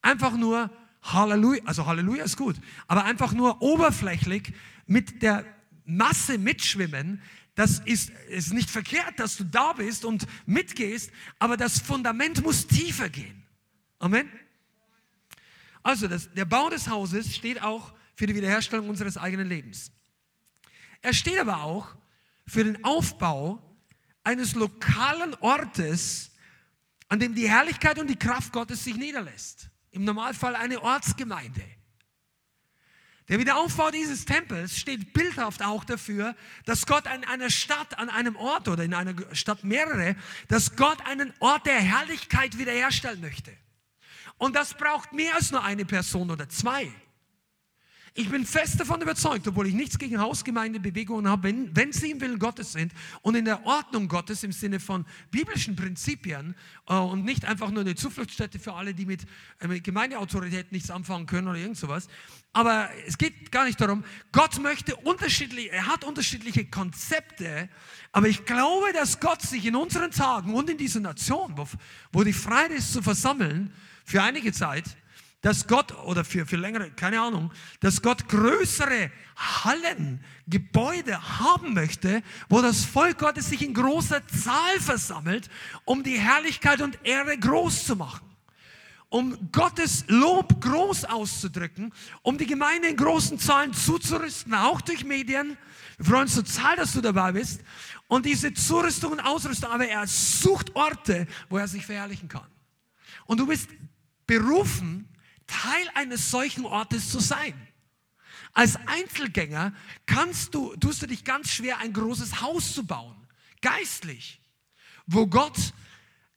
Einfach nur Halleluja, also Halleluja ist gut, aber einfach nur oberflächlich mit der Masse mitschwimmen, das ist, ist nicht verkehrt, dass du da bist und mitgehst, aber das Fundament muss tiefer gehen. Amen. Also das, der Bau des Hauses steht auch für die Wiederherstellung unseres eigenen Lebens. Er steht aber auch für den Aufbau eines lokalen Ortes, an dem die Herrlichkeit und die Kraft Gottes sich niederlässt. Im Normalfall eine Ortsgemeinde. Der Wiederaufbau dieses Tempels steht bildhaft auch dafür, dass Gott an einer Stadt, an einem Ort oder in einer Stadt mehrere, dass Gott einen Ort der Herrlichkeit wiederherstellen möchte. Und das braucht mehr als nur eine Person oder zwei. Ich bin fest davon überzeugt, obwohl ich nichts gegen Hausgemeindebewegungen habe, wenn, wenn sie im Willen Gottes sind und in der Ordnung Gottes im Sinne von biblischen Prinzipien äh, und nicht einfach nur eine Zufluchtsstätte für alle, die mit, äh, mit Gemeindeautorität nichts anfangen können oder irgend sowas. Aber es geht gar nicht darum. Gott möchte unterschiedliche, er hat unterschiedliche Konzepte, aber ich glaube, dass Gott sich in unseren Tagen und in dieser Nation, wo, wo die Freiheit ist zu versammeln, für einige Zeit, dass Gott, oder für, für längere, keine Ahnung, dass Gott größere Hallen, Gebäude haben möchte, wo das Volk Gottes sich in großer Zahl versammelt, um die Herrlichkeit und Ehre groß zu machen. Um Gottes Lob groß auszudrücken, um die Gemeinde in großen Zahlen zuzurüsten, auch durch Medien. Wir freuen uns total, dass du dabei bist. Und diese Zurüstung und Ausrüstung, aber er sucht Orte, wo er sich verherrlichen kann. Und du bist berufen, Teil eines solchen Ortes zu sein. Als Einzelgänger kannst du, tust du dich ganz schwer, ein großes Haus zu bauen, geistlich, wo Gott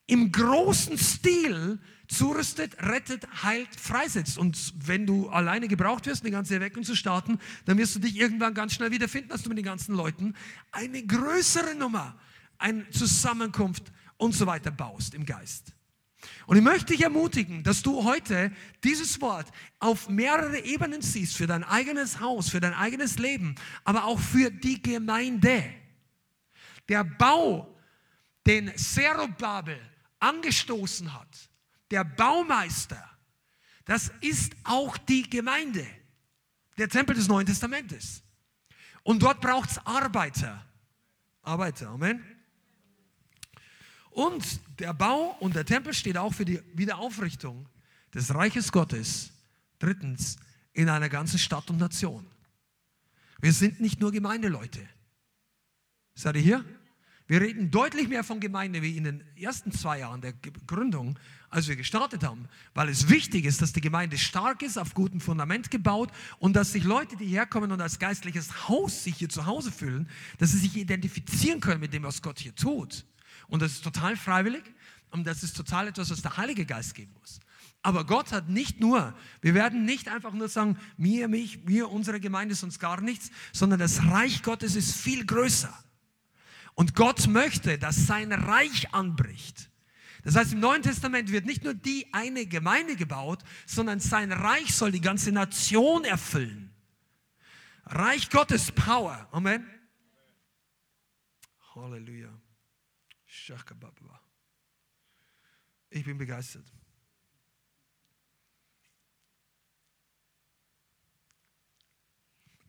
im großen Stil zurüstet, rettet, heilt, freisetzt. Und wenn du alleine gebraucht wirst, eine ganze Erweckung zu starten, dann wirst du dich irgendwann ganz schnell wiederfinden, dass du mit den ganzen Leuten eine größere Nummer, eine Zusammenkunft und so weiter baust im Geist. Und ich möchte dich ermutigen, dass du heute dieses Wort auf mehrere Ebenen siehst, für dein eigenes Haus, für dein eigenes Leben, aber auch für die Gemeinde. Der Bau, den Zerubabel angestoßen hat, der Baumeister, das ist auch die Gemeinde, der Tempel des Neuen Testamentes. Und dort braucht es Arbeiter. Arbeiter, Amen. Und der Bau und der Tempel steht auch für die Wiederaufrichtung des Reiches Gottes. Drittens, in einer ganzen Stadt und Nation. Wir sind nicht nur Gemeindeleute. Seid ihr hier? Wir reden deutlich mehr von Gemeinde wie in den ersten zwei Jahren der Gründung, als wir gestartet haben, weil es wichtig ist, dass die Gemeinde stark ist, auf gutem Fundament gebaut und dass sich Leute, die herkommen und als geistliches Haus sich hier zu Hause fühlen, dass sie sich identifizieren können mit dem, was Gott hier tut. Und das ist total freiwillig und das ist total etwas, was der Heilige Geist geben muss. Aber Gott hat nicht nur, wir werden nicht einfach nur sagen, mir, mich, mir, unsere Gemeinde ist uns gar nichts, sondern das Reich Gottes ist viel größer. Und Gott möchte, dass sein Reich anbricht. Das heißt, im Neuen Testament wird nicht nur die eine Gemeinde gebaut, sondern sein Reich soll die ganze Nation erfüllen. Reich Gottes Power. Amen. Halleluja. Ich bin begeistert.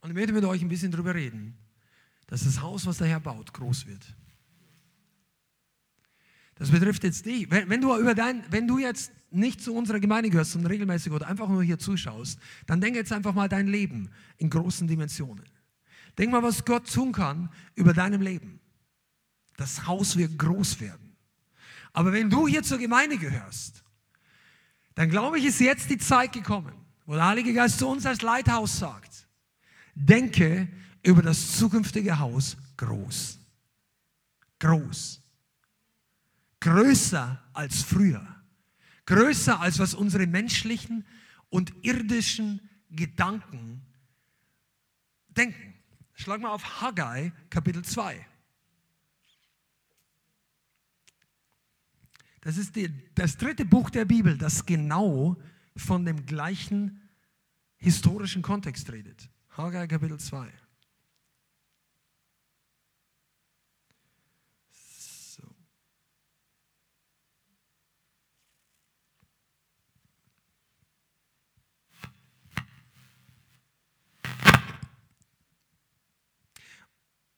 Und ich möchte mit euch ein bisschen darüber reden dass das Haus, was der Herr baut, groß wird. Das betrifft jetzt dich. Wenn, wenn, du über dein, wenn du jetzt nicht zu unserer Gemeinde gehörst, sondern regelmäßig oder einfach nur hier zuschaust, dann denke jetzt einfach mal dein Leben in großen Dimensionen. Denk mal, was Gott tun kann über deinem Leben. Das Haus wird groß werden. Aber wenn du hier zur Gemeinde gehörst, dann glaube ich, ist jetzt die Zeit gekommen, wo der Heilige Geist zu uns als Leithaus sagt, denke über das zukünftige Haus groß. Groß. Größer als früher. Größer als was unsere menschlichen und irdischen Gedanken denken. Schlag mal auf Haggai Kapitel 2. Das ist die, das dritte Buch der Bibel, das genau von dem gleichen historischen Kontext redet. Haggai Kapitel 2.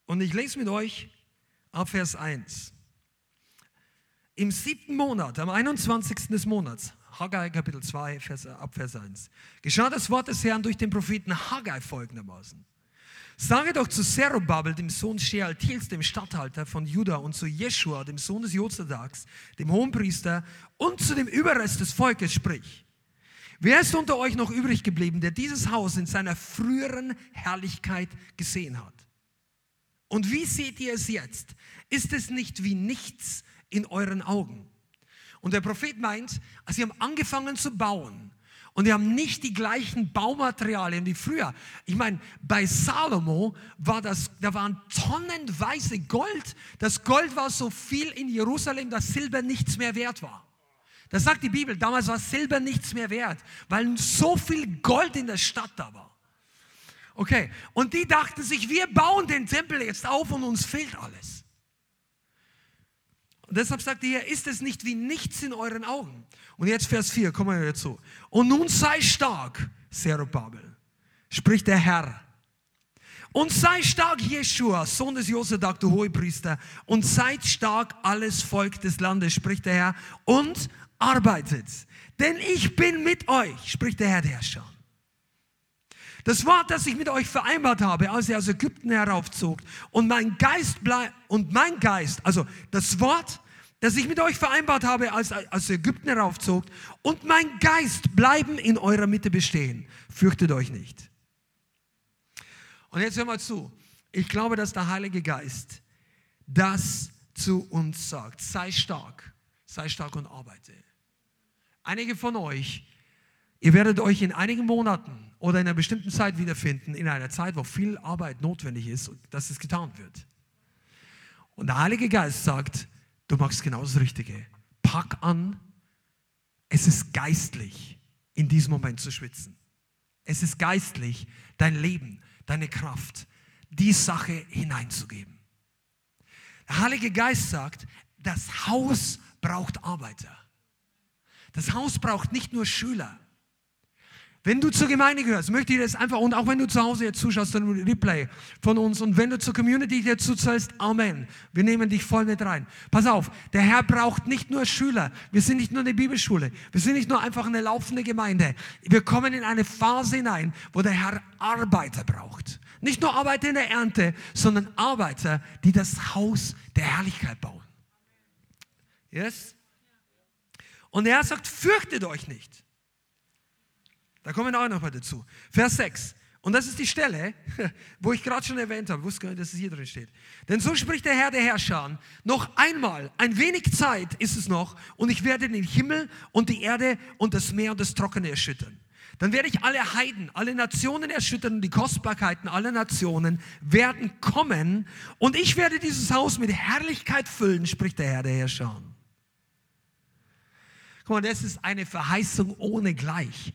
Und ich lese mit euch ab Vers 1. Im siebten Monat, am 21. des Monats, Haggai Kapitel 2, Vers, ab Vers 1, geschah das Wort des Herrn durch den Propheten Haggai folgendermaßen. Sage doch zu Zerubabel, dem Sohn Shealtiels, dem Statthalter von Juda, und zu Jeschua, dem Sohn des Jozadaks, dem Hohenpriester, und zu dem Überrest des Volkes, sprich, wer ist unter euch noch übrig geblieben, der dieses Haus in seiner früheren Herrlichkeit gesehen hat? Und wie seht ihr es jetzt? Ist es nicht wie nichts in euren Augen? Und der Prophet meint, sie haben angefangen zu bauen und die haben nicht die gleichen Baumaterialien wie früher. Ich meine, bei Salomo war das, da waren tonnenweise Gold. Das Gold war so viel in Jerusalem, dass Silber nichts mehr wert war. Das sagt die Bibel. Damals war Silber nichts mehr wert, weil so viel Gold in der Stadt da war. Okay, und die dachten sich, wir bauen den Tempel jetzt auf und uns fehlt alles. Und deshalb sagt er, ist es nicht wie nichts in euren Augen. Und jetzt Vers 4, kommen wir dazu. Und nun sei stark, Zerubabel, spricht der Herr. Und sei stark, Jeshua, Sohn des Josedak, du Hohepriester, und seid stark, alles Volk des Landes, spricht der Herr, und arbeitet. Denn ich bin mit euch, spricht der Herr der Herrscher. Das Wort, das ich mit euch vereinbart habe, als ihr aus Ägypten heraufzog und mein Geist bleibt und mein Geist, also das Wort, das ich mit euch vereinbart habe, als aus Ägypten heraufzog und mein Geist bleiben in eurer Mitte bestehen. Fürchtet euch nicht. Und jetzt hör mal zu. Ich glaube, dass der Heilige Geist das zu uns sagt. Sei stark, sei stark und arbeite. Einige von euch, ihr werdet euch in einigen Monaten oder in einer bestimmten Zeit wiederfinden, in einer Zeit, wo viel Arbeit notwendig ist, dass es getan wird. Und der Heilige Geist sagt, du machst genau das Richtige. Pack an, es ist geistlich, in diesem Moment zu schwitzen. Es ist geistlich, dein Leben, deine Kraft, die Sache hineinzugeben. Der Heilige Geist sagt, das Haus braucht Arbeiter. Das Haus braucht nicht nur Schüler. Wenn du zur Gemeinde gehörst, möchte ich das einfach, und auch wenn du zu Hause jetzt zuschaust, dann Replay von uns, und wenn du zur Community dazu zählst, Amen. Wir nehmen dich voll mit rein. Pass auf, der Herr braucht nicht nur Schüler. Wir sind nicht nur eine Bibelschule. Wir sind nicht nur einfach eine laufende Gemeinde. Wir kommen in eine Phase hinein, wo der Herr Arbeiter braucht. Nicht nur Arbeiter in der Ernte, sondern Arbeiter, die das Haus der Herrlichkeit bauen. Yes? Und er sagt, fürchtet euch nicht. Da kommen wir auch noch mal dazu. Vers 6. Und das ist die Stelle, wo ich gerade schon erwähnt habe, ich wusste gar nicht, dass es hier drin steht. Denn so spricht der Herr der Herrscher, noch einmal, ein wenig Zeit ist es noch, und ich werde den Himmel und die Erde und das Meer und das Trockene erschüttern. Dann werde ich alle Heiden, alle Nationen erschüttern und die Kostbarkeiten aller Nationen werden kommen und ich werde dieses Haus mit Herrlichkeit füllen, spricht der Herr der Herrscher. Guck mal, das ist eine Verheißung ohne Gleich.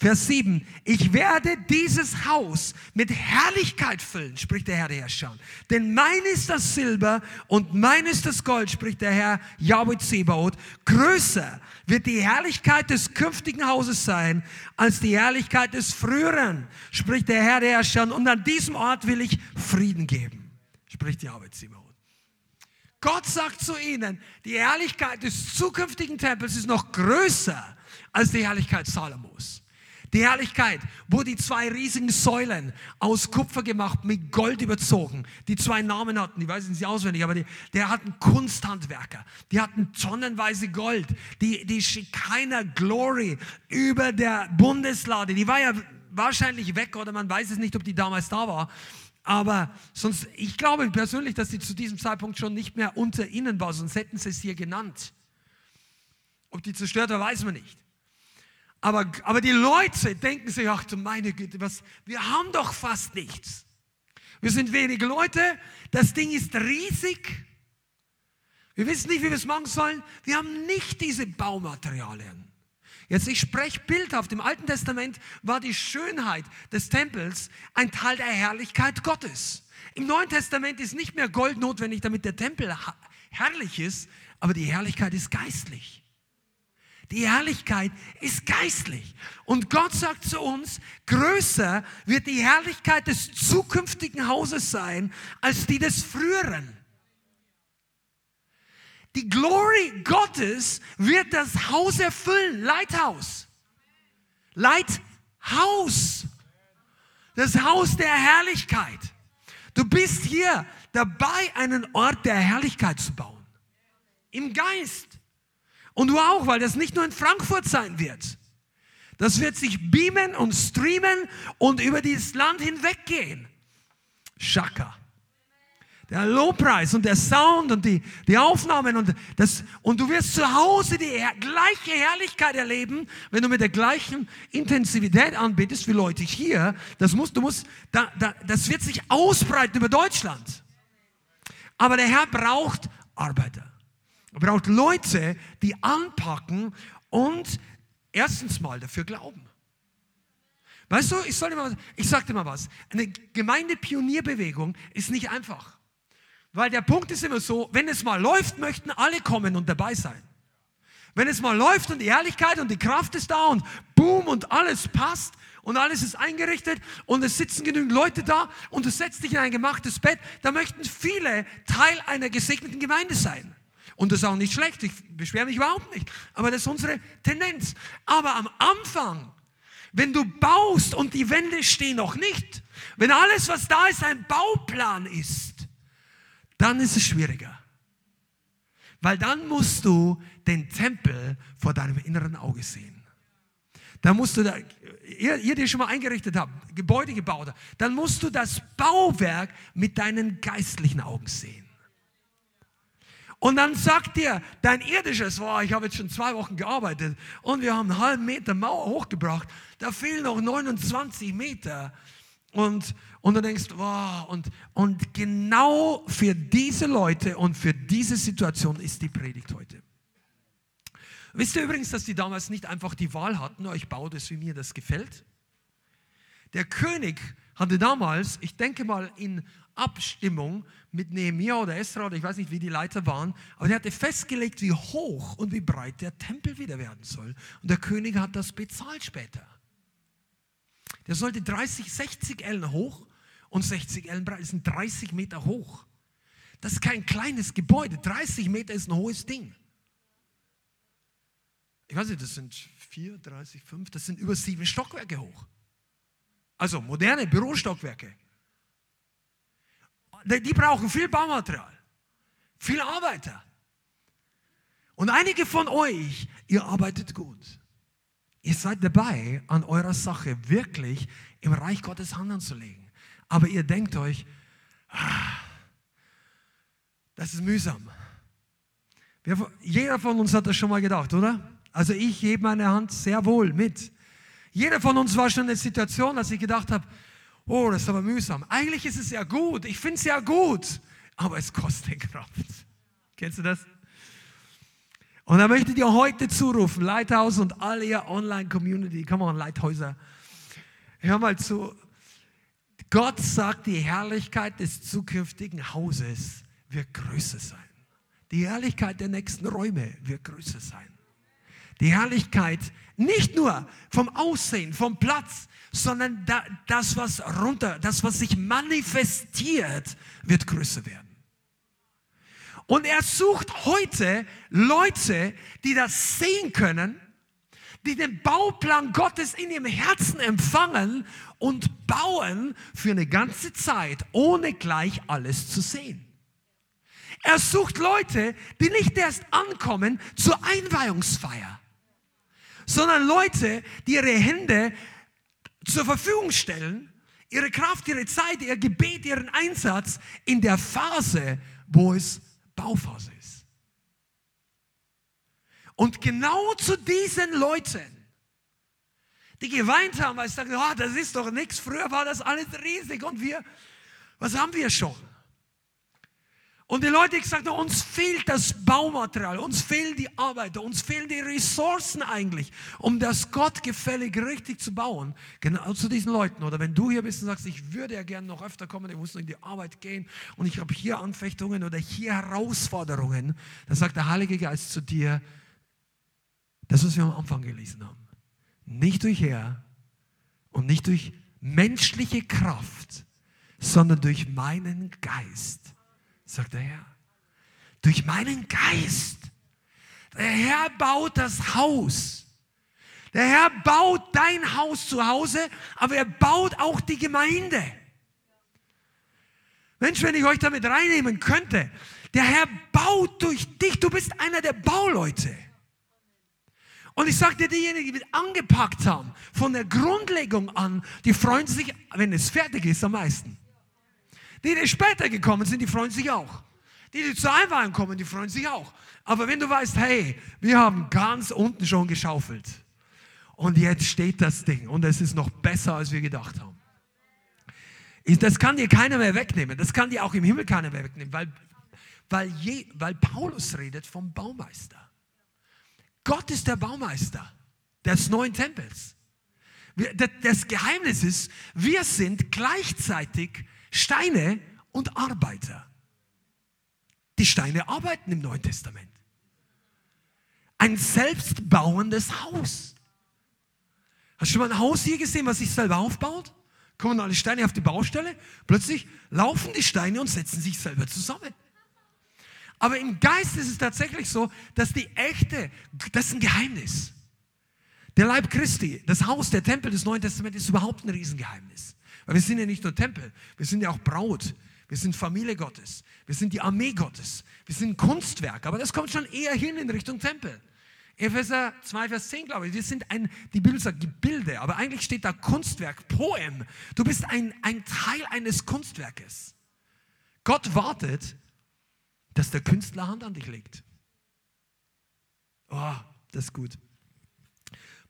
Vers 7, ich werde dieses Haus mit Herrlichkeit füllen, spricht der Herr der Herrscher. Denn mein ist das Silber und mein ist das Gold, spricht der Herr Yahweh Zebaoth. Größer wird die Herrlichkeit des künftigen Hauses sein als die Herrlichkeit des früheren, spricht der Herr der Herrscher. Und an diesem Ort will ich Frieden geben, spricht Yahweh Zebaoth. Gott sagt zu ihnen, die Herrlichkeit des zukünftigen Tempels ist noch größer als die Herrlichkeit Salomos. Die Herrlichkeit, wo die zwei riesigen Säulen aus Kupfer gemacht, mit Gold überzogen, die zwei Namen hatten, die weiß ich nicht auswendig, aber die, die hatten Kunsthandwerker, die hatten tonnenweise Gold, die, die Shekinah Glory über der Bundeslade, die war ja wahrscheinlich weg oder man weiß es nicht, ob die damals da war. Aber sonst, ich glaube persönlich, dass sie zu diesem Zeitpunkt schon nicht mehr unter ihnen war, sonst hätten sie es hier genannt. Ob die zerstört war, weiß man nicht. Aber, aber die Leute denken sich, ach du meine Güte, was, wir haben doch fast nichts. Wir sind wenige Leute, das Ding ist riesig. Wir wissen nicht, wie wir es machen sollen. Wir haben nicht diese Baumaterialien. Jetzt, ich spreche bildhaft. Im Alten Testament war die Schönheit des Tempels ein Teil der Herrlichkeit Gottes. Im Neuen Testament ist nicht mehr Gold notwendig, damit der Tempel herrlich ist, aber die Herrlichkeit ist geistlich. Die Herrlichkeit ist geistlich. Und Gott sagt zu uns, größer wird die Herrlichkeit des zukünftigen Hauses sein als die des früheren. Die Glory Gottes wird das Haus erfüllen. Lighthouse. Lighthouse. Das Haus der Herrlichkeit. Du bist hier dabei, einen Ort der Herrlichkeit zu bauen. Im Geist. Und du auch, weil das nicht nur in Frankfurt sein wird. Das wird sich beamen und streamen und über dieses Land hinweggehen. Shaka. Der Lobpreis und der Sound und die, die Aufnahmen und das, und du wirst zu Hause die gleiche Herrlichkeit erleben, wenn du mit der gleichen Intensivität anbetest wie Leute hier. Das musst, du musst, da, da, das wird sich ausbreiten über Deutschland. Aber der Herr braucht Arbeiter. Braucht Leute, die anpacken und erstens mal dafür glauben. Weißt du, ich, soll dir mal, ich sag dir mal was. Eine Gemeindepionierbewegung ist nicht einfach. Weil der Punkt ist immer so, wenn es mal läuft, möchten alle kommen und dabei sein. Wenn es mal läuft und die Ehrlichkeit und die Kraft ist da und boom und alles passt und alles ist eingerichtet und es sitzen genügend Leute da und du setzt dich in ein gemachtes Bett, da möchten viele Teil einer gesegneten Gemeinde sein. Und das ist auch nicht schlecht, ich beschwere mich überhaupt nicht. Aber das ist unsere Tendenz. Aber am Anfang, wenn du baust und die Wände stehen noch nicht, wenn alles, was da ist, ein Bauplan ist, dann ist es schwieriger. Weil dann musst du den Tempel vor deinem inneren Auge sehen. Da musst du, da, ihr, ihr, die schon mal eingerichtet habt, Gebäude gebaut habt, dann musst du das Bauwerk mit deinen geistlichen Augen sehen. Und dann sagt dir dein irdisches, wow, ich habe jetzt schon zwei Wochen gearbeitet und wir haben einen halben Meter Mauer hochgebracht, da fehlen noch 29 Meter. Und, und du denkst, wow, und, und genau für diese Leute und für diese Situation ist die Predigt heute. Wisst ihr übrigens, dass die damals nicht einfach die Wahl hatten, ich baue das, wie mir das gefällt? Der König hatte damals, ich denke mal in Abstimmung mit Nehemiah oder Esra oder ich weiß nicht, wie die Leiter waren, aber er hatte festgelegt, wie hoch und wie breit der Tempel wieder werden soll. Und der König hat das bezahlt später. Der sollte 30, 60 Ellen hoch und 60 Ellen breit. Das sind 30 Meter hoch. Das ist kein kleines Gebäude. 30 Meter ist ein hohes Ding. Ich weiß nicht, das sind 4, 30, 5, das sind über sieben Stockwerke hoch. Also moderne Bürostockwerke. Die brauchen viel Baumaterial, viel Arbeiter. Und einige von euch, ihr arbeitet gut. Ihr seid dabei, an eurer Sache wirklich im Reich Gottes Hand anzulegen. Aber ihr denkt euch, ah, das ist mühsam. Jeder von uns hat das schon mal gedacht, oder? Also ich hebe meine Hand sehr wohl mit. Jeder von uns war schon in der Situation, dass ich gedacht habe, oh, das ist aber mühsam. Eigentlich ist es ja gut, ich finde es ja gut, aber es kostet Kraft. Kennst du das? Und da möchte ich dir heute zurufen, Lighthouse und alle ihr Online-Community, come on, Lighthäuser, hör mal zu. Gott sagt, die Herrlichkeit des zukünftigen Hauses wird größer sein. Die Herrlichkeit der nächsten Räume wird größer sein. Die Herrlichkeit nicht nur vom Aussehen, vom Platz, sondern das, was runter, das, was sich manifestiert, wird größer werden. Und er sucht heute Leute, die das sehen können, die den Bauplan Gottes in ihrem Herzen empfangen und bauen für eine ganze Zeit, ohne gleich alles zu sehen. Er sucht Leute, die nicht erst ankommen zur Einweihungsfeier, sondern Leute, die ihre Hände zur Verfügung stellen, ihre Kraft, ihre Zeit, ihr Gebet, ihren Einsatz in der Phase, wo es Bauphase ist. Und genau zu diesen Leuten, die geweint haben, weil sie sagen, oh, das ist doch nichts, früher war das alles riesig und wir, was haben wir schon? Und die Leute gesagt haben, uns fehlt das Baumaterial, uns fehlen die Arbeiter, uns fehlen die Ressourcen eigentlich, um das Gottgefällig richtig zu bauen. Genau zu diesen Leuten. Oder wenn du hier bist und sagst, ich würde ja gerne noch öfter kommen, ich muss noch in die Arbeit gehen und ich habe hier Anfechtungen oder hier Herausforderungen, dann sagt der Heilige Geist zu dir, das, was wir am Anfang gelesen haben. Nicht durch Herr und nicht durch menschliche Kraft, sondern durch meinen Geist sagt der Herr. Durch meinen Geist. Der Herr baut das Haus. Der Herr baut dein Haus zu Hause, aber er baut auch die Gemeinde. Mensch, wenn ich euch damit reinnehmen könnte, der Herr baut durch dich, du bist einer der Bauleute. Und ich sage dir, diejenigen, die mit angepackt haben, von der Grundlegung an, die freuen sich, wenn es fertig ist, am meisten. Die, die später gekommen sind, die freuen sich auch. Die, die zur Einweihung kommen, die freuen sich auch. Aber wenn du weißt, hey, wir haben ganz unten schon geschaufelt und jetzt steht das Ding und es ist noch besser, als wir gedacht haben. Das kann dir keiner mehr wegnehmen. Das kann dir auch im Himmel keiner mehr wegnehmen, weil, weil, je, weil Paulus redet vom Baumeister. Gott ist der Baumeister des neuen Tempels. Das Geheimnis ist, wir sind gleichzeitig Steine und Arbeiter. Die Steine arbeiten im Neuen Testament. Ein selbstbauendes Haus. Hast du schon mal ein Haus hier gesehen, was sich selber aufbaut? Kommen alle Steine auf die Baustelle, plötzlich laufen die Steine und setzen sich selber zusammen. Aber im Geist ist es tatsächlich so, dass die echte, das ist ein Geheimnis. Der Leib Christi, das Haus, der Tempel des Neuen Testaments ist überhaupt ein Riesengeheimnis. Weil wir sind ja nicht nur Tempel, wir sind ja auch Braut. Wir sind Familie Gottes. Wir sind die Armee Gottes. Wir sind Kunstwerk. Aber das kommt schon eher hin in Richtung Tempel. Epheser 2, Vers 10, glaube ich. Wir sind ein, die Bibel sagt Gebilde, aber eigentlich steht da Kunstwerk, Poem. Du bist ein, ein Teil eines Kunstwerkes. Gott wartet, dass der Künstler Hand an dich legt. Oh, das ist gut.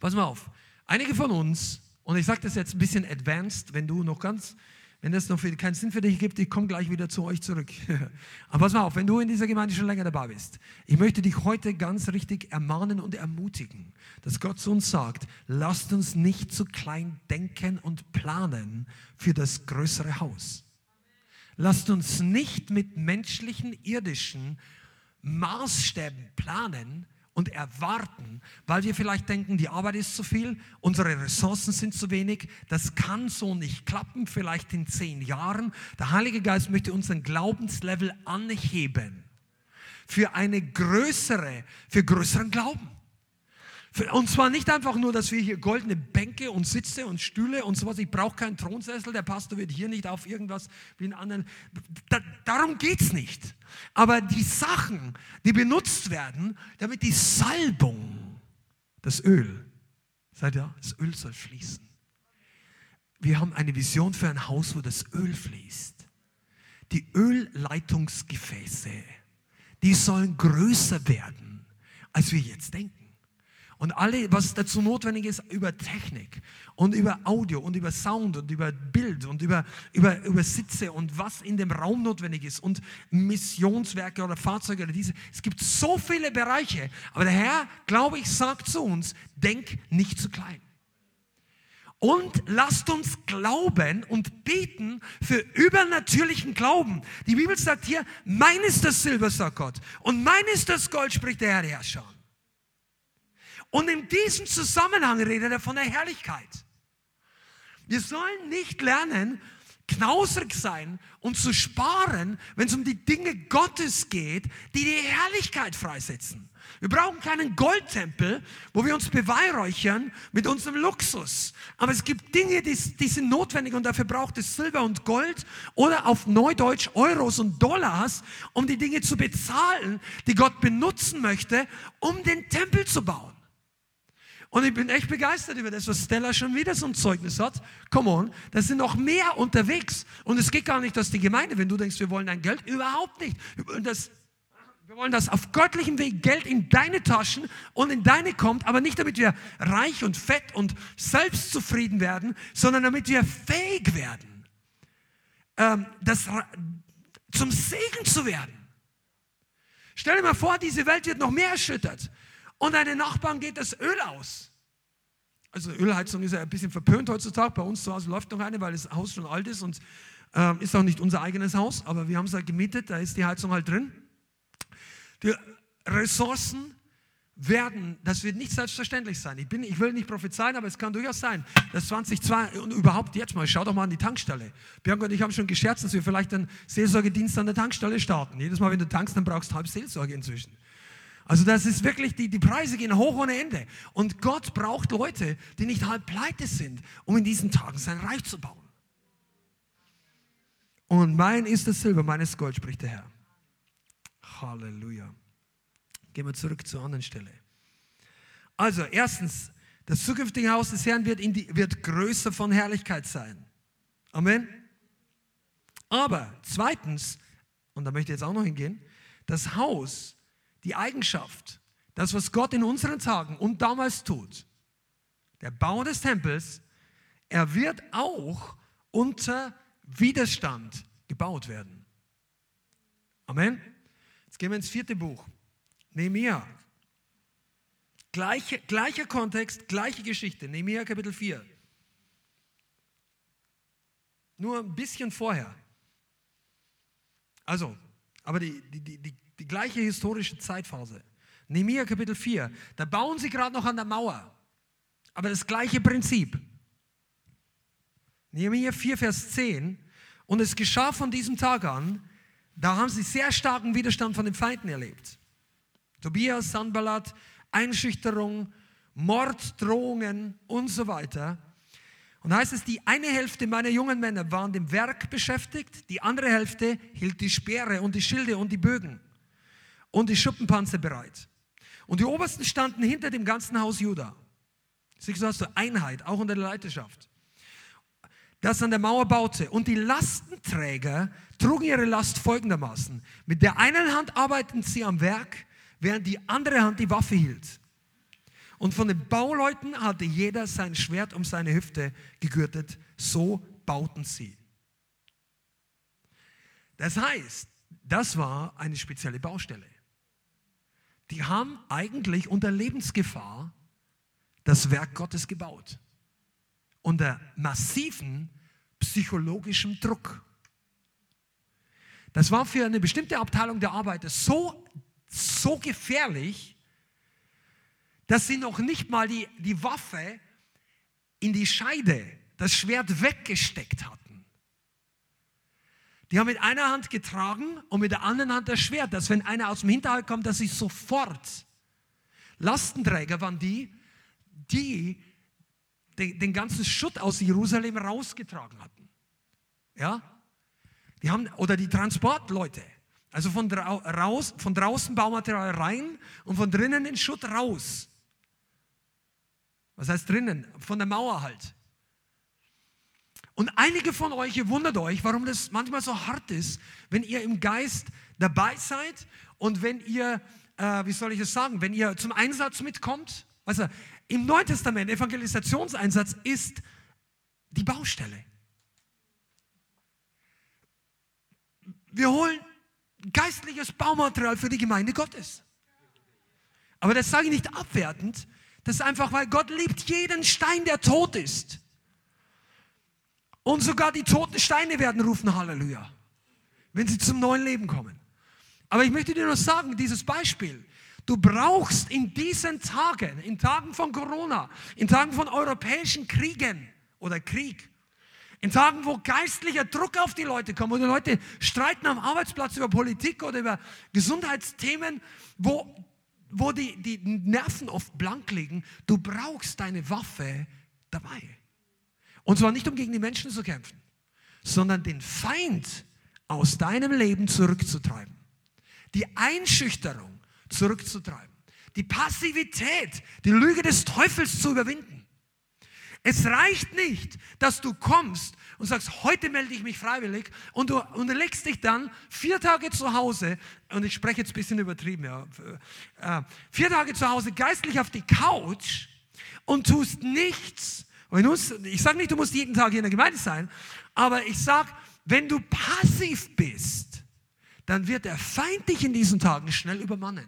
Pass mal auf. Einige von uns und ich sage das jetzt ein bisschen advanced, wenn du noch ganz, wenn das noch keinen Sinn für dich gibt, ich komme gleich wieder zu euch zurück. Aber pass mal auf, wenn du in dieser Gemeinde schon länger dabei bist, ich möchte dich heute ganz richtig ermahnen und ermutigen, dass Gott zu uns sagt, lasst uns nicht zu klein denken und planen für das größere Haus. Lasst uns nicht mit menschlichen, irdischen Maßstäben planen, und erwarten, weil wir vielleicht denken, die Arbeit ist zu viel, unsere Ressourcen sind zu wenig, das kann so nicht klappen, vielleicht in zehn Jahren. Der Heilige Geist möchte unseren Glaubenslevel anheben für eine größere, für größeren Glauben Und zwar nicht einfach nur, dass wir hier goldene Bänke und Sitze und Stühle und sowas. Ich brauche keinen Thronsessel. Der Pastor wird hier nicht auf irgendwas wie in anderen. Da, darum geht es nicht. Aber die Sachen, die benutzt werden, damit die Salbung, das Öl, seid ihr, das Öl soll fließen. Wir haben eine Vision für ein Haus, wo das Öl fließt. Die Ölleitungsgefäße, die sollen größer werden, als wir jetzt denken. Und alle, was dazu notwendig ist, über Technik und über Audio und über Sound und über Bild und über, über, über Sitze und was in dem Raum notwendig ist und Missionswerke oder Fahrzeuge oder diese. Es gibt so viele Bereiche. Aber der Herr, glaube ich, sagt zu uns, denk nicht zu klein. Und lasst uns glauben und beten für übernatürlichen Glauben. Die Bibel sagt hier, mein ist das Silber, sagt Gott, und mein ist das Gold, spricht der Herr Herrscher. Und in diesem Zusammenhang redet er von der Herrlichkeit. Wir sollen nicht lernen, knausrig sein und zu sparen, wenn es um die Dinge Gottes geht, die die Herrlichkeit freisetzen. Wir brauchen keinen Goldtempel, wo wir uns beweihräuchern mit unserem Luxus. Aber es gibt Dinge, die, die sind notwendig und dafür braucht es Silber und Gold oder auf Neudeutsch Euros und Dollars, um die Dinge zu bezahlen, die Gott benutzen möchte, um den Tempel zu bauen. Und ich bin echt begeistert über das, was Stella schon wieder so ein Zeugnis hat. Come on, da sind noch mehr unterwegs. Und es geht gar nicht, dass die Gemeinde, wenn du denkst, wir wollen dein Geld, überhaupt nicht. Das, wir wollen, dass auf göttlichem Weg Geld in deine Taschen und in deine kommt, aber nicht damit wir reich und fett und selbstzufrieden werden, sondern damit wir fähig werden, ähm, das, zum Segen zu werden. Stell dir mal vor, diese Welt wird noch mehr erschüttert und deinen Nachbarn geht das Öl aus. Also Ölheizung ist ja ein bisschen verpönt heutzutage. Bei uns zu Hause läuft noch eine, weil das Haus schon alt ist und äh, ist auch nicht unser eigenes Haus, aber wir haben es halt gemietet, da ist die Heizung halt drin. Die Ressourcen werden, das wird nicht selbstverständlich sein. Ich, bin, ich will nicht prophezeien, aber es kann durchaus sein, dass 2002 und überhaupt jetzt mal, schau doch mal an die Tankstelle. Bianca und ich haben schon gescherzt, dass wir vielleicht einen Seelsorgedienst an der Tankstelle starten. Jedes Mal, wenn du tankst, dann brauchst du halb Seelsorge inzwischen. Also das ist wirklich, die, die Preise gehen hoch ohne Ende. Und Gott braucht Leute, die nicht halb pleite sind, um in diesen Tagen sein Reich zu bauen. Und mein ist das Silber, meines Gold, spricht der Herr. Halleluja. Gehen wir zurück zur anderen Stelle. Also erstens, das zukünftige Haus des Herrn wird, die, wird größer von Herrlichkeit sein. Amen. Aber zweitens, und da möchte ich jetzt auch noch hingehen, das Haus die Eigenschaft, das, was Gott in unseren Tagen und damals tut, der Bau des Tempels, er wird auch unter Widerstand gebaut werden. Amen. Jetzt gehen wir ins vierte Buch. Nehemiah. Gleiche, gleicher Kontext, gleiche Geschichte. Nehemiah Kapitel 4. Nur ein bisschen vorher. Also, aber die, die, die, die gleiche historische Zeitphase. Nehemiah Kapitel 4. Da bauen sie gerade noch an der Mauer. Aber das gleiche Prinzip. Nehemiah 4, Vers 10. Und es geschah von diesem Tag an, da haben sie sehr starken Widerstand von den Feinden erlebt. Tobias, Sanballat, Einschüchterung, Morddrohungen und so weiter. Und heißt es, die eine Hälfte meiner jungen Männer waren dem Werk beschäftigt, die andere Hälfte hielt die Speere und die Schilde und die Bögen und die Schuppenpanzer bereit. Und die Obersten standen hinter dem ganzen Haus Juda. Siehst du, hast du Einheit, auch unter der Leiterschaft. Das an der Mauer baute. Und die Lastenträger trugen ihre Last folgendermaßen. Mit der einen Hand arbeiteten sie am Werk, während die andere Hand die Waffe hielt. Und von den Bauleuten hatte jeder sein Schwert um seine Hüfte gegürtet. So bauten sie. Das heißt, das war eine spezielle Baustelle die haben eigentlich unter Lebensgefahr das Werk Gottes gebaut. Unter massiven psychologischem Druck. Das war für eine bestimmte Abteilung der Arbeiter so, so gefährlich, dass sie noch nicht mal die, die Waffe in die Scheide, das Schwert weggesteckt hatten. Die haben mit einer Hand getragen und mit der anderen Hand das Schwert, dass wenn einer aus dem Hinterhalt kommt, dass sie sofort. Lastenträger waren die, die den, ganzen Schutt aus Jerusalem rausgetragen hatten. Ja? Die haben, oder die Transportleute. Also von, raus, von draußen Baumaterial rein und von drinnen den Schutt raus. Was heißt drinnen? Von der Mauer halt. Und einige von euch, ihr wundert euch, warum das manchmal so hart ist, wenn ihr im Geist dabei seid und wenn ihr, äh, wie soll ich es sagen, wenn ihr zum Einsatz mitkommt. Also im Neuen Testament, Evangelisationseinsatz ist die Baustelle. Wir holen geistliches Baumaterial für die Gemeinde Gottes. Aber das sage ich nicht abwertend, das ist einfach, weil Gott liebt jeden Stein, der tot ist. Und sogar die toten Steine werden rufen Halleluja, wenn sie zum neuen Leben kommen. Aber ich möchte dir nur sagen, dieses Beispiel, du brauchst in diesen Tagen, in Tagen von Corona, in Tagen von europäischen Kriegen oder Krieg, in Tagen, wo geistlicher Druck auf die Leute kommt, wo die Leute streiten am Arbeitsplatz über Politik oder über Gesundheitsthemen, wo, wo die, die Nerven oft blank liegen, du brauchst deine Waffe dabei. Und zwar nicht, um gegen die Menschen zu kämpfen, sondern den Feind aus deinem Leben zurückzutreiben. Die Einschüchterung zurückzutreiben. Die Passivität, die Lüge des Teufels zu überwinden. Es reicht nicht, dass du kommst und sagst, heute melde ich mich freiwillig und du, und legst dich dann vier Tage zu Hause, und ich spreche jetzt ein bisschen übertrieben, ja, äh, vier Tage zu Hause geistlich auf die Couch und tust nichts, ich sage nicht, du musst jeden Tag hier in der Gemeinde sein, aber ich sage, wenn du passiv bist, dann wird der Feind dich in diesen Tagen schnell übermannen.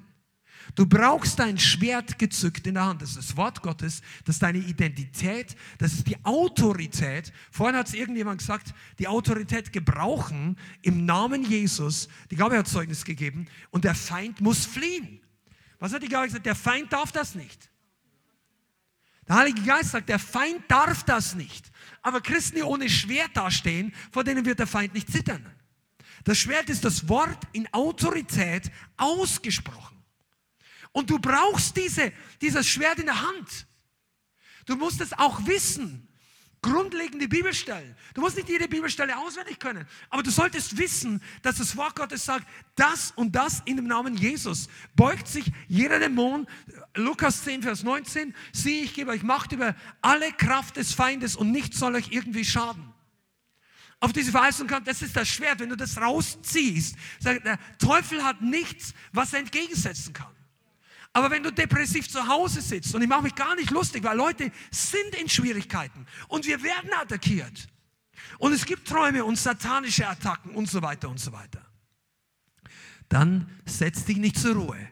Du brauchst dein Schwert gezückt in der Hand. Das ist das Wort Gottes, das ist deine Identität, das ist die Autorität. Vorhin hat es irgendjemand gesagt, die Autorität gebrauchen im Namen Jesus. Die Gabe hat Zeugnis gegeben und der Feind muss fliehen. Was hat die Gabe gesagt? Der Feind darf das nicht. Der Heilige Geist sagt, der Feind darf das nicht. Aber Christen, die ohne Schwert dastehen, vor denen wird der Feind nicht zittern. Das Schwert ist das Wort in Autorität ausgesprochen. Und du brauchst diese, dieses Schwert in der Hand. Du musst es auch wissen grundlegende Bibelstellen. Du musst nicht jede Bibelstelle auswendig können, aber du solltest wissen, dass das Wort Gottes sagt, das und das in dem Namen Jesus. Beugt sich jeder Dämon, Lukas 10, Vers 19, sieh, ich gebe euch Macht über alle Kraft des Feindes und nichts soll euch irgendwie schaden. Auf diese Verheißung kommt, das ist das Schwert, wenn du das rausziehst. Der Teufel hat nichts, was er entgegensetzen kann. Aber wenn du depressiv zu Hause sitzt, und ich mache mich gar nicht lustig, weil Leute sind in Schwierigkeiten und wir werden attackiert. Und es gibt Träume und satanische Attacken und so weiter und so weiter. Dann setz dich nicht zur Ruhe.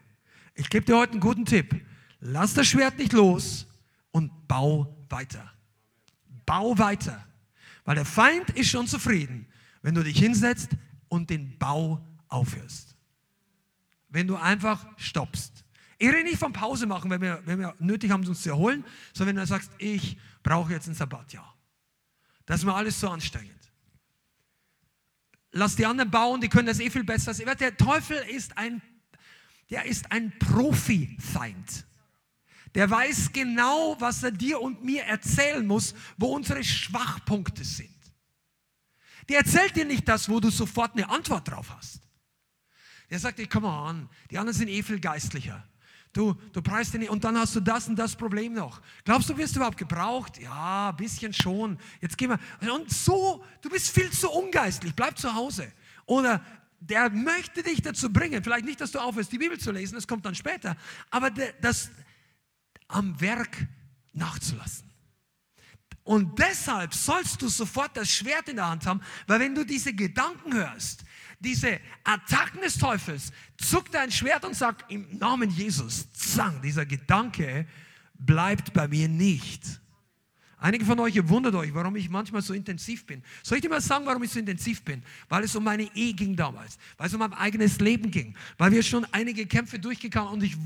Ich gebe dir heute einen guten Tipp. Lass das Schwert nicht los und bau weiter. Bau weiter. Weil der Feind ist schon zufrieden, wenn du dich hinsetzt und den Bau aufhörst. Wenn du einfach stoppst. Ich rede nicht von Pause machen, wenn wir, wenn wir nötig haben, uns zu erholen, sondern wenn du sagst, ich brauche jetzt ein Sabbatjahr. Das ist mir alles so anstrengend. Lass die anderen bauen, die können das eh viel besser. Der Teufel ist ein, der ist ein Profi-Feind. Der weiß genau, was er dir und mir erzählen muss, wo unsere Schwachpunkte sind. Der erzählt dir nicht das, wo du sofort eine Antwort drauf hast. Der sagt dir, komm mal an, die anderen sind eh viel geistlicher. Du, du preist ihn nicht und dann hast du das und das Problem noch. Glaubst du, wirst du überhaupt gebraucht? Ja, ein bisschen schon. Jetzt gehen wir. Und so, du bist viel zu ungeistlich. Bleib zu Hause. Oder der möchte dich dazu bringen, vielleicht nicht, dass du aufhörst, die Bibel zu lesen, das kommt dann später, aber das am Werk nachzulassen. Und deshalb sollst du sofort das Schwert in der Hand haben, weil wenn du diese Gedanken hörst, diese Attacken des Teufels, zuckt dein Schwert und sagt im Namen Jesus, zang, dieser Gedanke bleibt bei mir nicht. Einige von euch, ihr wundert euch, warum ich manchmal so intensiv bin. Soll ich dir mal sagen, warum ich so intensiv bin? Weil es um meine Ehe ging damals, weil es um mein eigenes Leben ging, weil wir schon einige Kämpfe durchgekommen und ich,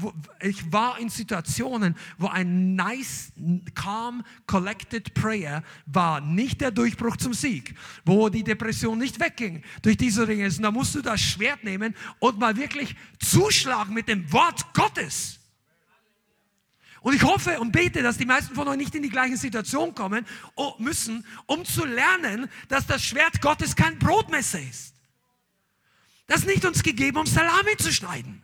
ich war in Situationen, wo ein nice, calm, collected prayer war nicht der Durchbruch zum Sieg, wo die Depression nicht wegging durch diese Dinge. Und da musst du das Schwert nehmen und mal wirklich zuschlagen mit dem Wort Gottes. Und ich hoffe und bete, dass die meisten von euch nicht in die gleiche Situation kommen oh, müssen, um zu lernen, dass das Schwert Gottes kein Brotmesser ist. Das ist nicht uns gegeben, um Salami zu schneiden.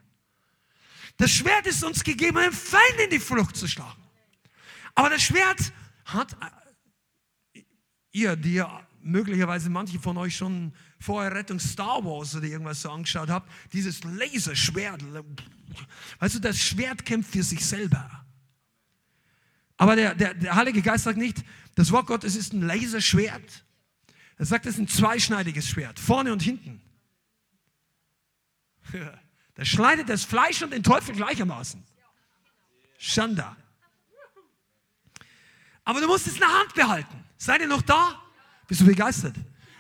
Das Schwert ist uns gegeben, um den Feind in die Flucht zu schlagen. Aber das Schwert hat, äh, ihr, die ja möglicherweise manche von euch schon vorher Rettung Star Wars oder irgendwas so angeschaut habt, dieses Laserschwert. Weißt du, das Schwert kämpft für sich selber. Aber der, der, der Heilige Geist sagt nicht, das Wort Gottes ist ein Laserschwert. Er sagt, es ist ein zweischneidiges Schwert, vorne und hinten. Das schneidet das Fleisch und den Teufel gleichermaßen. Schanda. Aber du musst es in der Hand behalten. Seid ihr noch da? Bist du begeistert?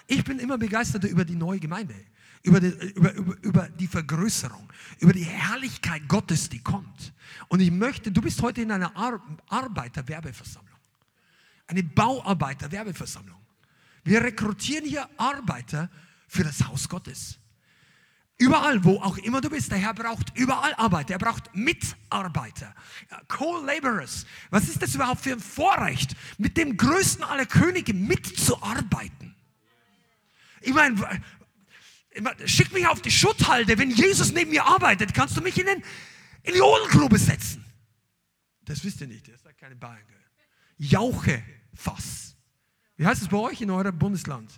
Ich bin immer begeistert über die neue Gemeinde, über die, über, über, über die Vergrößerung, über die Herrlichkeit Gottes, die kommt. Und ich möchte, du bist heute in einer Ar Arbeiterwerbeversammlung, eine Bauarbeiterwerbeversammlung. Wir rekrutieren hier Arbeiter für das Haus Gottes. Überall, wo auch immer du bist, der Herr braucht überall Arbeiter. Er braucht Mitarbeiter, Co-Laborers. Was ist das überhaupt für ein Vorrecht, mit dem größten aller Könige mitzuarbeiten? Ich meine, schick mich auf die Schutthalde. Wenn Jesus neben mir arbeitet, kannst du mich in, den, in die Ohrengrube setzen. Das wisst ihr nicht, das ist keine Bayern. Jauchefass. Wie heißt es bei euch in eurem Bundesland?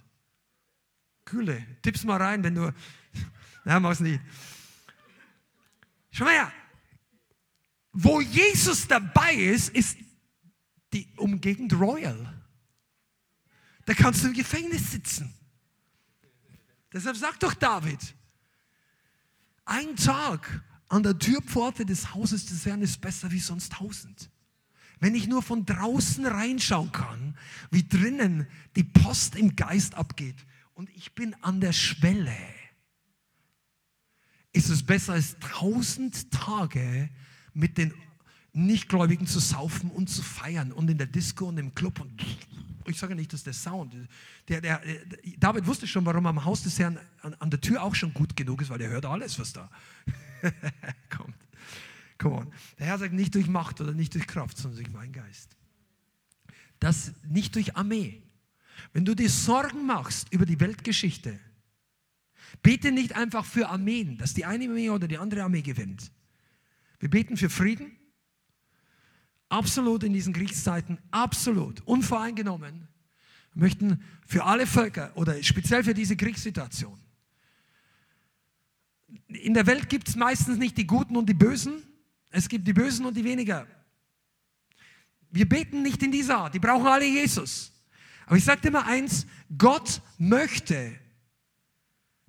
Kühle. Tipp's mal rein, wenn du. Na, mach's nicht. Schau mal her. Wo Jesus dabei ist, ist die Umgegend royal. Da kannst du im Gefängnis sitzen. Deshalb sagt doch David, ein Tag an der Türpforte des Hauses des Herrn ist besser wie sonst tausend. Wenn ich nur von draußen reinschauen kann, wie drinnen die Post im Geist abgeht und ich bin an der Schwelle, ist es besser als tausend Tage mit den Nichtgläubigen zu saufen und zu feiern und in der Disco und im Club und ich sage nicht, dass der Sound, der, der, David wusste schon, warum am Haus des Herrn an, an, der Tür auch schon gut genug ist, weil er hört alles, was da kommt. Come on. Der Herr sagt nicht durch Macht oder nicht durch Kraft, sondern durch meinen Geist. Das nicht durch Armee. Wenn du dir Sorgen machst über die Weltgeschichte, bete nicht einfach für Armeen, dass die eine Armee oder die andere Armee gewinnt. Wir beten für Frieden, absolut in diesen Kriegszeiten, absolut, unvoreingenommen, möchten für alle Völker oder speziell für diese Kriegssituation. In der Welt gibt es meistens nicht die Guten und die Bösen, es gibt die Bösen und die weniger. Wir beten nicht in dieser Art, die brauchen alle Jesus. Aber ich sage dir mal eins, Gott möchte,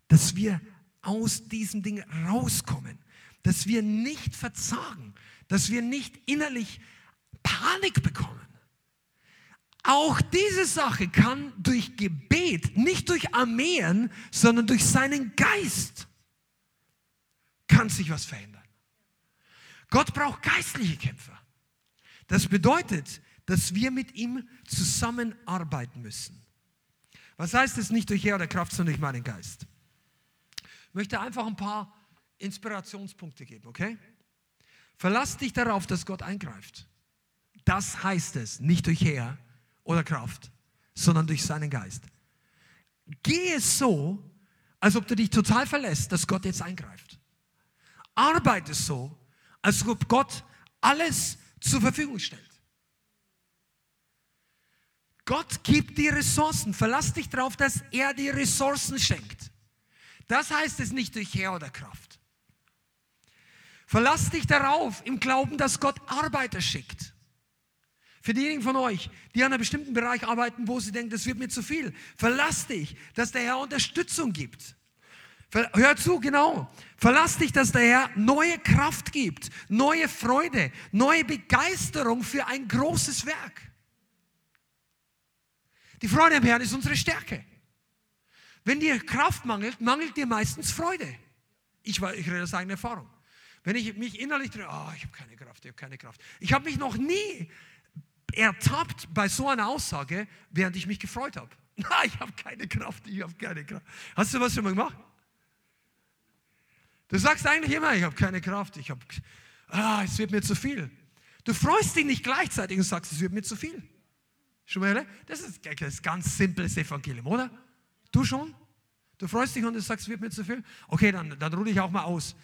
dass wir aus diesem Ding rauskommen, dass wir nicht verzagen, dass wir nicht innerlich Panik bekommen. Auch diese Sache kann durch Gebet, nicht durch Armeen, sondern durch seinen Geist, kann sich was verändern. Gott braucht geistliche Kämpfer. Das bedeutet, dass wir mit ihm zusammenarbeiten müssen. Was heißt es nicht durch Herr oder Kraft, sondern durch meinen Geist? Ich möchte einfach ein paar Inspirationspunkte geben, okay? Verlass dich darauf, dass Gott eingreift. Das heißt es, nicht durch Heer oder Kraft, sondern durch seinen Geist. Gehe so, als ob du dich total verlässt, dass Gott jetzt eingreift. Arbeite so, als ob Gott alles zur Verfügung stellt. Gott gibt dir Ressourcen. Verlass dich darauf, dass er dir Ressourcen schenkt. Das heißt es nicht durch Herr oder Kraft. Verlass dich darauf im Glauben, dass Gott Arbeiter schickt. Für diejenigen von euch, die an einem bestimmten Bereich arbeiten, wo sie denken, das wird mir zu viel, verlass dich, dass der Herr Unterstützung gibt. Hör zu, genau. Verlass dich, dass der Herr neue Kraft gibt, neue Freude, neue Begeisterung für ein großes Werk. Die Freude am Herrn ist unsere Stärke. Wenn dir Kraft mangelt, mangelt dir meistens Freude. Ich, ich rede aus eigener Erfahrung. Wenn ich mich innerlich drehe, oh, ich habe keine Kraft, ich habe keine Kraft. Ich habe mich noch nie ertappt bei so einer Aussage, während ich mich gefreut habe. Ich habe keine Kraft, ich habe keine Kraft. Hast du was schon mal gemacht? Du sagst eigentlich immer, ich habe keine Kraft, ich habe, ah, es wird mir zu viel. Du freust dich nicht gleichzeitig und sagst, es wird mir zu viel. Schon mal, das ist das ganz simples Evangelium, oder? Du schon? Du freust dich und du sagst, es wird mir zu viel? Okay, dann, dann ruhe ich auch mal aus.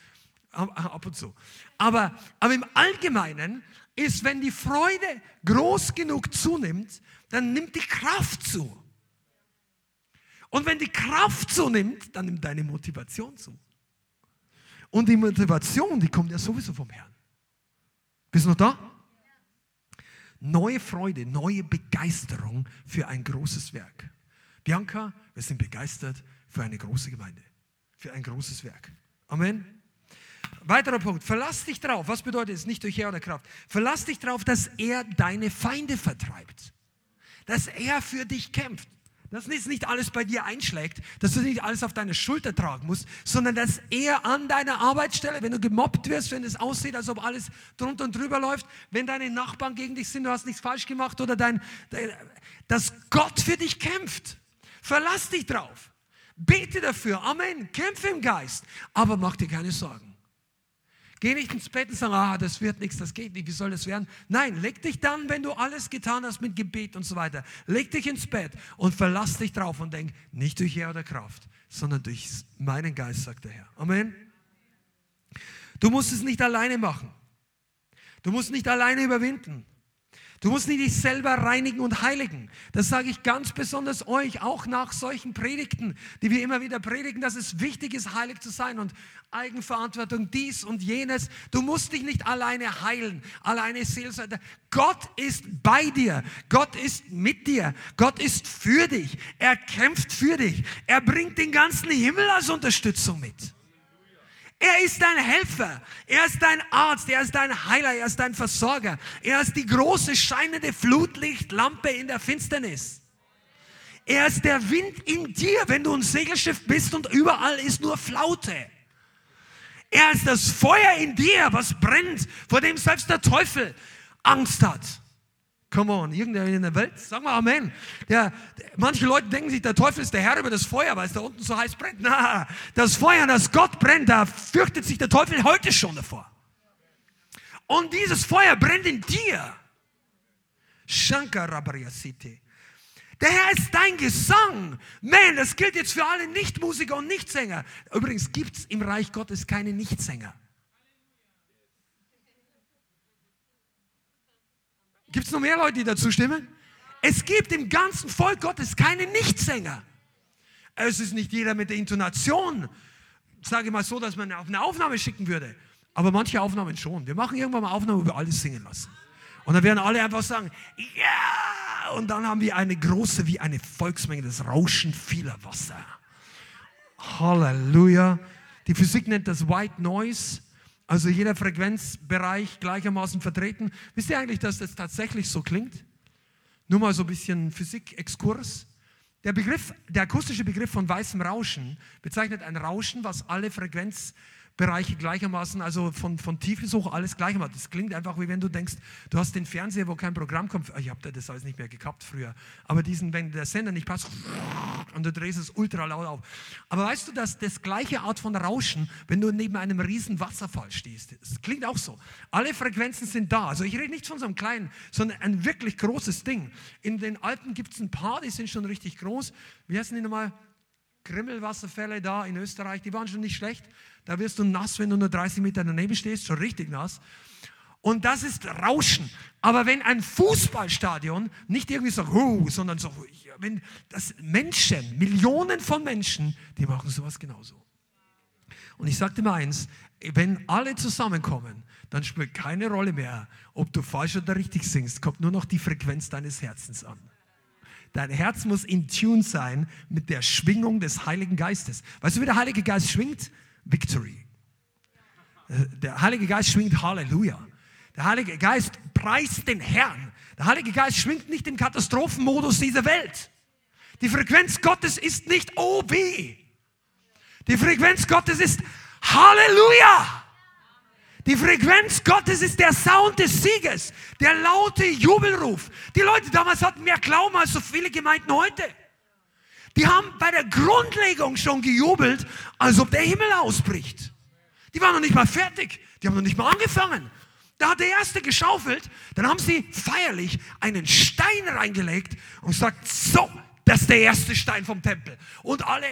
Ab und zu. Aber, aber im Allgemeinen ist, wenn die Freude groß genug zunimmt, dann nimmt die Kraft zu. Und wenn die Kraft zunimmt, dann nimmt deine Motivation zu. Und die Motivation, die kommt ja sowieso vom Herrn. Bist du noch da? Neue Freude, neue Begeisterung für ein großes Werk. Bianca, wir sind begeistert für eine große Gemeinde, für ein großes Werk. Amen. Weiterer Punkt, verlass dich drauf. Was bedeutet es? Nicht durch Herr oder Kraft. Verlass dich drauf, dass er deine Feinde vertreibt. Dass er für dich kämpft. Dass nicht alles bei dir einschlägt, dass du nicht alles auf deine Schulter tragen musst, sondern dass er an deiner Arbeitsstelle, wenn du gemobbt wirst, wenn es aussieht, als ob alles drunter und drüber läuft, wenn deine Nachbarn gegen dich sind, du hast nichts falsch gemacht oder dein, dass Gott für dich kämpft. Verlass dich drauf. Bete dafür. Amen. Kämpfe im Geist. Aber mach dir keine Sorgen. Geh nicht ins Bett und sag, ah, das wird nichts, das geht nicht, wie soll das werden? Nein, leg dich dann, wenn du alles getan hast mit Gebet und so weiter, leg dich ins Bett und verlass dich drauf und denk, nicht durch Herr oder Kraft, sondern durch meinen Geist, sagt der Herr. Amen. Du musst es nicht alleine machen. Du musst nicht alleine überwinden. Du musst nicht dich selber reinigen und heiligen. Das sage ich ganz besonders euch, auch nach solchen Predigten, die wir immer wieder predigen, dass es wichtig ist, heilig zu sein und Eigenverantwortung, dies und jenes. Du musst dich nicht alleine heilen, alleine Seelsorger. Gott ist bei dir. Gott ist mit dir. Gott ist für dich. Er kämpft für dich. Er bringt den ganzen Himmel als Unterstützung mit. Er ist dein Helfer, er ist dein Arzt, er ist dein Heiler, er ist dein Versorger. Er ist die große scheinende Flutlichtlampe in der Finsternis. Er ist der Wind in dir, wenn du ein Segelschiff bist und überall ist nur Flaute. Er ist das Feuer in dir, was brennt, vor dem selbst der Teufel Angst hat. Come on, irgendwer in der Welt, sag mal Amen. Der, manche Leute denken sich, der Teufel ist der Herr über das Feuer, weil es da unten so heiß brennt. Na, das Feuer, das Gott brennt, da fürchtet sich der Teufel heute schon davor. Und dieses Feuer brennt in dir. Shankarabriyasiti. Der Herr ist dein Gesang. Man, das gilt jetzt für alle Nichtmusiker und Nichtsänger. Übrigens gibt es im Reich Gottes keine Nichtsänger. Gibt es noch mehr Leute, die dazu stimmen? Es gibt im ganzen Volk Gottes keine Nichtsänger. Es ist nicht jeder mit der Intonation, sage ich mal so, dass man auf eine Aufnahme schicken würde. Aber manche Aufnahmen schon. Wir machen irgendwann mal Aufnahmen, wo wir alles singen lassen. Und dann werden alle einfach sagen, ja! Und dann haben wir eine große, wie eine Volksmenge, das Rauschen vieler Wasser. Halleluja. Die Physik nennt das White Noise. Also jeder Frequenzbereich gleichermaßen vertreten. Wisst ihr eigentlich, dass das tatsächlich so klingt? Nur mal so ein bisschen Physik-Exkurs. Der der akustische Begriff von weißem Rauschen bezeichnet ein Rauschen, was alle Frequenz Bereiche gleichermaßen, also von, von tief bis hoch alles gleichermaßen. Das klingt einfach wie wenn du denkst, du hast den Fernseher, wo kein Programm kommt. Ich habe das alles nicht mehr gekappt früher. Aber diesen, wenn der Sender nicht passt und du drehst es ultra laut auf. Aber weißt du, dass das gleiche Art von Rauschen, wenn du neben einem riesen Wasserfall stehst, das klingt auch so. Alle Frequenzen sind da. Also ich rede nicht von so einem kleinen, sondern ein wirklich großes Ding. In den Alpen gibt es ein paar, die sind schon richtig groß. Wie heißen die nochmal? Grimmelwasserfälle da in Österreich, die waren schon nicht schlecht. Da wirst du nass, wenn du nur 30 Meter daneben stehst, schon richtig nass. Und das ist Rauschen. Aber wenn ein Fußballstadion nicht irgendwie so, huh, sondern so, wenn das Menschen, Millionen von Menschen, die machen sowas genauso. Und ich sagte mal eins, wenn alle zusammenkommen, dann spielt keine Rolle mehr, ob du falsch oder richtig singst, kommt nur noch die Frequenz deines Herzens an. Dein Herz muss in Tune sein mit der Schwingung des Heiligen Geistes. Weißt du, wie der Heilige Geist schwingt? Victory. Äh, der Heilige Geist schwingt Halleluja. Der Heilige Geist preist den Herrn. Der Heilige Geist schwingt nicht im Katastrophenmodus dieser Welt. Die Frequenz Gottes ist nicht OB. Die Frequenz Gottes ist Halleluja. Die Frequenz Gottes ist der Sound des Sieges, der laute Jubelruf. Die Leute damals hatten mehr Glauben als so viele Gemeinden heute. Die haben bei der Grundlegung schon gejubelt, als ob der Himmel ausbricht. Die waren noch nicht mal fertig. Die haben noch nicht mal angefangen. Da hat der Erste geschaufelt, dann haben sie feierlich einen Stein reingelegt und gesagt, so, das ist der erste Stein vom Tempel. Und alle,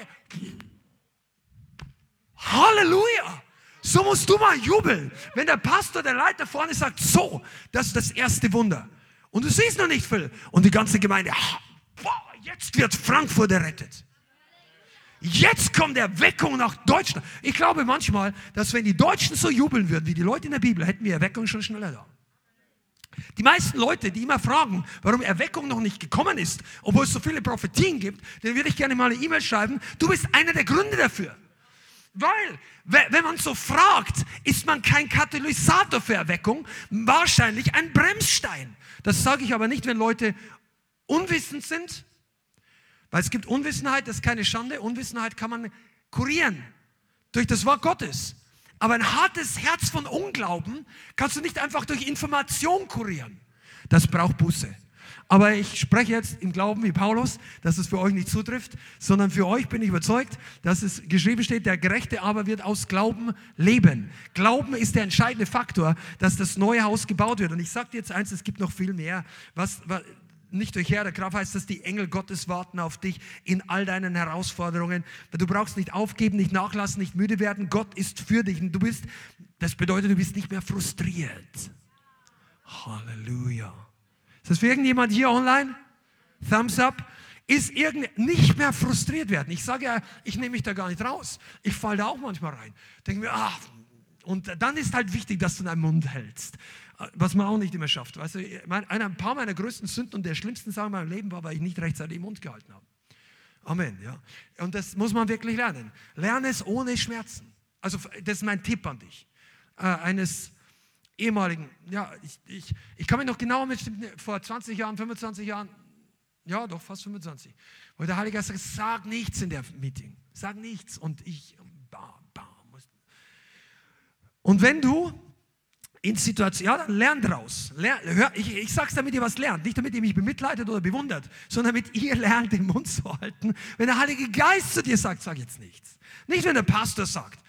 Halleluja! So musst du mal jubeln, wenn der Pastor, der Leiter vorne sagt, so, das ist das erste Wunder. Und du siehst noch nicht viel. Und die ganze Gemeinde, boah, jetzt wird Frankfurt errettet. Jetzt kommt Erweckung nach Deutschland. Ich glaube manchmal, dass wenn die Deutschen so jubeln würden wie die Leute in der Bibel, hätten wir Erweckung schon schneller da. Die meisten Leute, die immer fragen, warum Erweckung noch nicht gekommen ist, obwohl es so viele Prophetien gibt, denen würde ich gerne mal eine E-Mail schreiben. Du bist einer der Gründe dafür. Weil, wenn man so fragt, ist man kein Katalysator für Erweckung, wahrscheinlich ein Bremsstein. Das sage ich aber nicht, wenn Leute unwissend sind, weil es gibt Unwissenheit, das ist keine Schande. Unwissenheit kann man kurieren durch das Wort Gottes. Aber ein hartes Herz von Unglauben kannst du nicht einfach durch Information kurieren. Das braucht Buße. Aber ich spreche jetzt im Glauben wie Paulus, dass es für euch nicht zutrifft, sondern für euch bin ich überzeugt, dass es geschrieben steht, der Gerechte aber wird aus Glauben leben. Glauben ist der entscheidende Faktor, dass das neue Haus gebaut wird. Und ich sage dir jetzt eins, es gibt noch viel mehr. Was, was nicht durch der Kraft heißt dass die Engel Gottes warten auf dich in all deinen Herausforderungen. Du brauchst nicht aufgeben, nicht nachlassen, nicht müde werden. Gott ist für dich. Und du bist, das bedeutet, du bist nicht mehr frustriert. Halleluja. Ist das für irgendjemand hier online? Thumbs up. Ist irgend nicht mehr frustriert werden. Ich sage ja, ich nehme mich da gar nicht raus. Ich falle da auch manchmal rein. Denke mir, ah, und dann ist halt wichtig, dass du deinen Mund hältst. Was man auch nicht immer schafft. Weißt du, ein paar meiner größten Sünden und der schlimmsten Sachen in meinem Leben war, weil ich nicht rechtzeitig den Mund gehalten habe. Amen. Ja. Und das muss man wirklich lernen. Lerne es ohne Schmerzen. Also, das ist mein Tipp an dich. Äh, eines ehemaligen, ja, ich, ich, ich kann mich noch genau mit vor 20 Jahren, 25 Jahren, ja, doch fast 25, wo der Heilige Geist sagt, sag nichts in der Meeting, sag nichts und ich, bam, bam. Und wenn du in Situationen, ja, dann lern draus. Lern, hör, ich, ich sage es, damit ihr was lernt. Nicht damit ihr mich bemitleidet oder bewundert, sondern damit ihr lernt, den Mund zu halten. Wenn der Heilige Geist zu dir sagt, sag jetzt nichts. Nicht, wenn der Pastor sagt.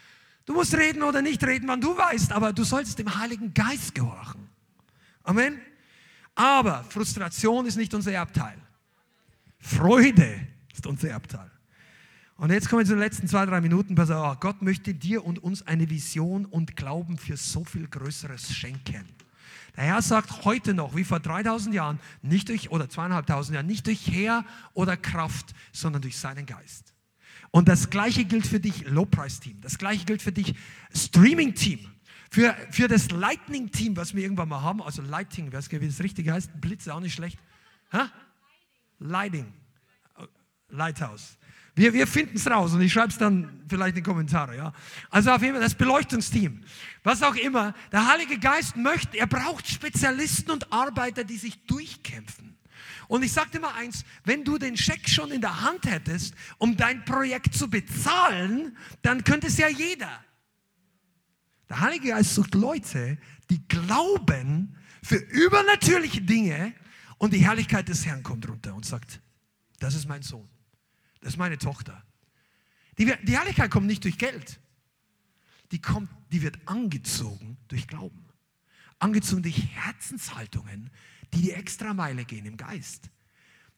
Du musst reden oder nicht reden, wann du weißt, aber du sollst dem Heiligen Geist gehorchen. Amen. Aber Frustration ist nicht unser Erbteil. Freude ist unser Erbteil. Und jetzt kommen wir zu den letzten zwei, drei Minuten. Pass auf, Gott möchte dir und uns eine Vision und Glauben für so viel Größeres schenken. Der Herr sagt heute noch, wie vor 3000 Jahren, nicht durch, oder zweieinhalbtausend Jahren, nicht durch Heer oder Kraft, sondern durch seinen Geist. Und das Gleiche gilt für dich, Low-Price-Team. Das Gleiche gilt für dich, Streaming-Team. Für, für das Lightning-Team, was wir irgendwann mal haben, also Lighting, weiß nicht, wie das richtige heißt, Blitze auch nicht schlecht. Hä? Lighting. Lighthouse. Wir, wir finden es raus und ich schreibe es dann vielleicht in die Kommentare. Ja? Also auf jeden Fall das Beleuchtungsteam, was auch immer. Der Heilige Geist möchte, er braucht Spezialisten und Arbeiter, die sich durchkämpfen. Und ich sage dir mal eins, wenn du den Scheck schon in der Hand hättest, um dein Projekt zu bezahlen, dann könnte es ja jeder. Der Heilige Geist sucht Leute, die glauben für übernatürliche Dinge und die Herrlichkeit des Herrn kommt runter und sagt, das ist mein Sohn, das ist meine Tochter. Die, die Herrlichkeit kommt nicht durch Geld, die, kommt, die wird angezogen durch Glauben, angezogen durch Herzenshaltungen, die die extra Meile gehen im Geist,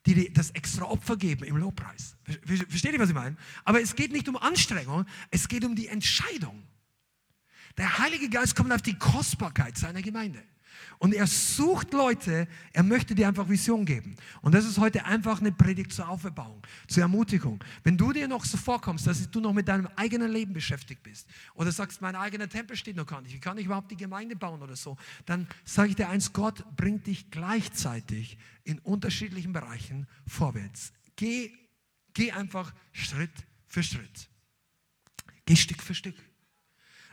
die das extra Opfer geben im Lobpreis. Versteht ihr, was ich meine? Aber es geht nicht um Anstrengung, es geht um die Entscheidung. Der Heilige Geist kommt auf die Kostbarkeit seiner Gemeinde. Und er sucht Leute, er möchte dir einfach Vision geben. Und das ist heute einfach eine Predigt zur Auferbauung, zur Ermutigung. Wenn du dir noch so vorkommst, dass du noch mit deinem eigenen Leben beschäftigt bist oder sagst, mein eigener Tempel steht noch gar nicht, wie kann ich überhaupt die Gemeinde bauen oder so, dann sage ich dir eins, Gott bringt dich gleichzeitig in unterschiedlichen Bereichen vorwärts. Geh, geh einfach Schritt für Schritt. Geh Stück für Stück.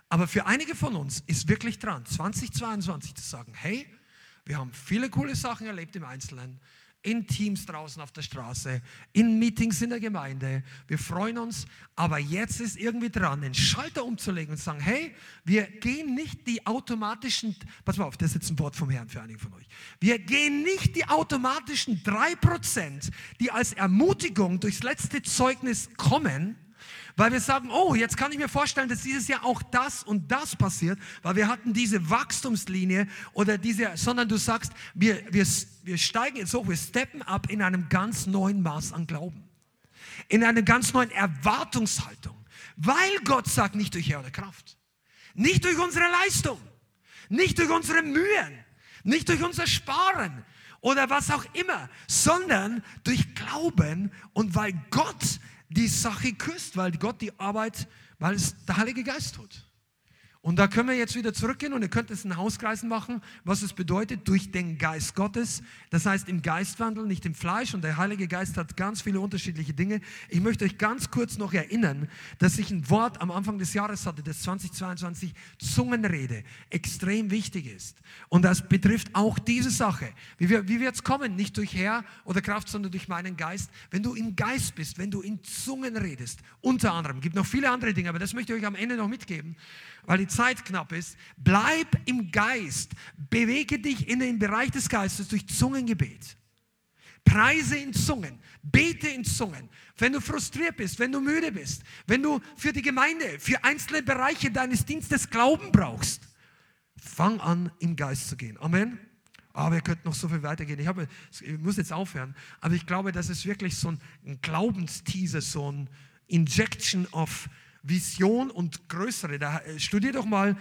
Aber für einige von uns ist wirklich dran, 2022 zu sagen, hey, wir haben viele coole Sachen erlebt im Einzelnen, in Teams draußen auf der Straße, in Meetings in der Gemeinde. Wir freuen uns, aber jetzt ist irgendwie dran, den Schalter umzulegen und zu sagen, hey, wir gehen nicht die automatischen, pass mal auf, das ist jetzt ein Wort vom Herrn für einige von euch. Wir gehen nicht die automatischen drei Prozent, die als Ermutigung durchs letzte Zeugnis kommen, Weil wir sagen, oh, jetzt kann ich mir vorstellen, dass dieses Jahr auch das und das passiert, weil wir hatten diese Wachstumslinie oder diese, sondern du sagst, wir, wir, wir steigen jetzt hoch, wir steppen ab in einem ganz neuen Maß an Glauben. In einer ganz neuen Erwartungshaltung. Weil Gott sagt, nicht durch Herr oder Kraft. Nicht durch unsere Leistung. Nicht durch unsere Mühen. Nicht durch unser Sparen oder was auch immer, sondern durch Glauben und weil Gott die Sache küsst, weil Gott die Arbeit, weil es der Heilige Geist tut. Und da können wir jetzt wieder zurückgehen und ihr könnt es in Hauskreisen machen, was es bedeutet durch den Geist Gottes. Das heißt im Geistwandel, nicht im Fleisch. Und der Heilige Geist hat ganz viele unterschiedliche Dinge. Ich möchte euch ganz kurz noch erinnern, dass ich ein Wort am Anfang des Jahres hatte, das 2022 Zungenrede extrem wichtig ist. Und das betrifft auch diese Sache. Wie, wir, wie wird es kommen? Nicht durch Herr oder Kraft, sondern durch meinen Geist. Wenn du im Geist bist, wenn du in Zungen redest, unter anderem, gibt noch viele andere Dinge, aber das möchte ich euch am Ende noch mitgeben weil die Zeit knapp ist, bleib im Geist, bewege dich in den Bereich des Geistes durch Zungengebet. Preise in Zungen, bete in Zungen. Wenn du frustriert bist, wenn du müde bist, wenn du für die Gemeinde, für einzelne Bereiche deines Dienstes Glauben brauchst, fang an, im Geist zu gehen. Amen. Aber wir könnten noch so viel weitergehen. Ich, habe, ich muss jetzt aufhören. Aber ich glaube, das ist wirklich so ein Glaubensteaser, so ein Injection of Vision und größere. Da, äh, studier doch mal,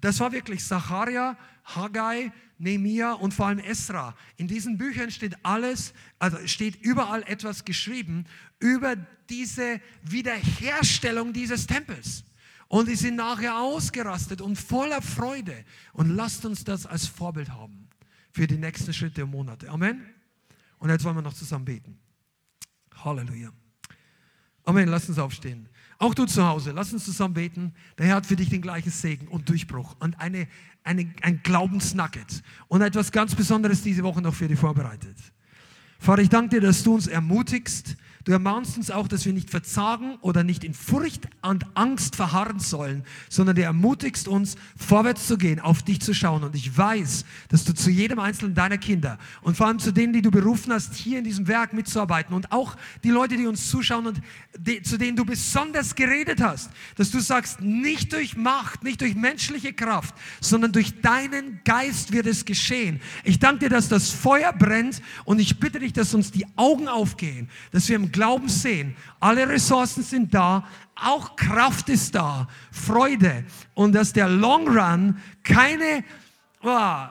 das war wirklich Zacharia, Haggai, Nehemia und vor allem Esra. In diesen Büchern steht alles, also steht überall etwas geschrieben über diese Wiederherstellung dieses Tempels. Und die sind nachher ausgerastet und voller Freude. Und lasst uns das als Vorbild haben für die nächsten Schritte und Monate. Amen. Und jetzt wollen wir noch zusammen beten. Halleluja. Amen. Lasst uns aufstehen. Auch du zu Hause, lass uns zusammen beten. Der Herr hat für dich den gleichen Segen und Durchbruch und eine, eine, ein Glaubensnugget und etwas ganz Besonderes diese Woche noch für dich vorbereitet. Vater, ich danke dir, dass du uns ermutigst, Du ermahnst uns auch, dass wir nicht verzagen oder nicht in Furcht und Angst verharren sollen, sondern du ermutigst uns, vorwärts zu gehen, auf dich zu schauen. Und ich weiß, dass du zu jedem einzelnen deiner Kinder und vor allem zu denen, die du berufen hast, hier in diesem Werk mitzuarbeiten und auch die Leute, die uns zuschauen und die, zu denen du besonders geredet hast, dass du sagst, nicht durch Macht, nicht durch menschliche Kraft, sondern durch deinen Geist wird es geschehen. Ich danke dir, dass das Feuer brennt und ich bitte dich, dass uns die Augen aufgehen, dass wir im Glauben sehen. Alle Ressourcen sind da, auch Kraft ist da, Freude und dass der Long Run keine, oh,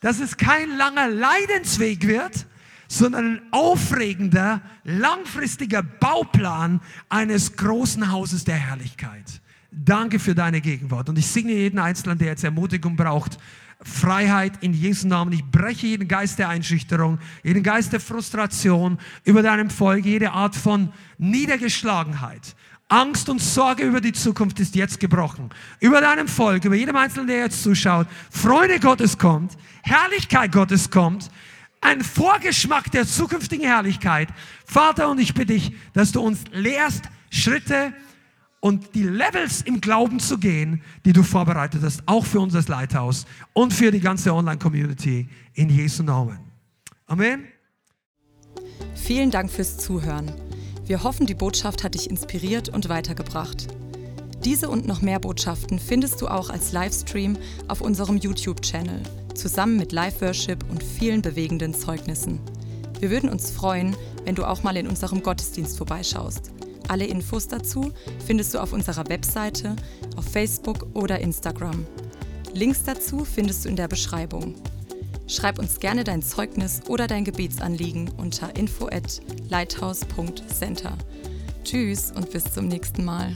dass es kein langer Leidensweg wird, sondern ein aufregender, langfristiger Bauplan eines großen Hauses der Herrlichkeit. Danke für deine Gegenwart und ich singe jeden Einzelnen, der jetzt Ermutigung braucht, Freiheit in Jesu Namen. Ich breche jeden Geist der Einschüchterung, jeden Geist der Frustration über deinem Volk, jede Art von Niedergeschlagenheit. Angst und Sorge über die Zukunft ist jetzt gebrochen. Über deinem Volk, über jedem Einzelnen, der jetzt zuschaut. Freude Gottes kommt, Herrlichkeit Gottes kommt, ein Vorgeschmack der zukünftigen Herrlichkeit. Vater, und ich bitte dich, dass du uns lehrst, Schritte und die Levels im Glauben zu gehen, die du vorbereitet hast, auch für unser Leithaus und für die ganze Online-Community in Jesu Namen. Amen. Vielen Dank fürs Zuhören. Wir hoffen, die Botschaft hat dich inspiriert und weitergebracht. Diese und noch mehr Botschaften findest du auch als Livestream auf unserem YouTube-Channel, zusammen mit Live-Worship und vielen bewegenden Zeugnissen. Wir würden uns freuen, wenn du auch mal in unserem Gottesdienst vorbeischaust. Alle Infos dazu findest du auf unserer Webseite, auf Facebook oder Instagram. Links dazu findest du in der Beschreibung. Schreib uns gerne dein Zeugnis oder dein Gebetsanliegen unter info at lighthouse.center. Tschüss und bis zum nächsten Mal.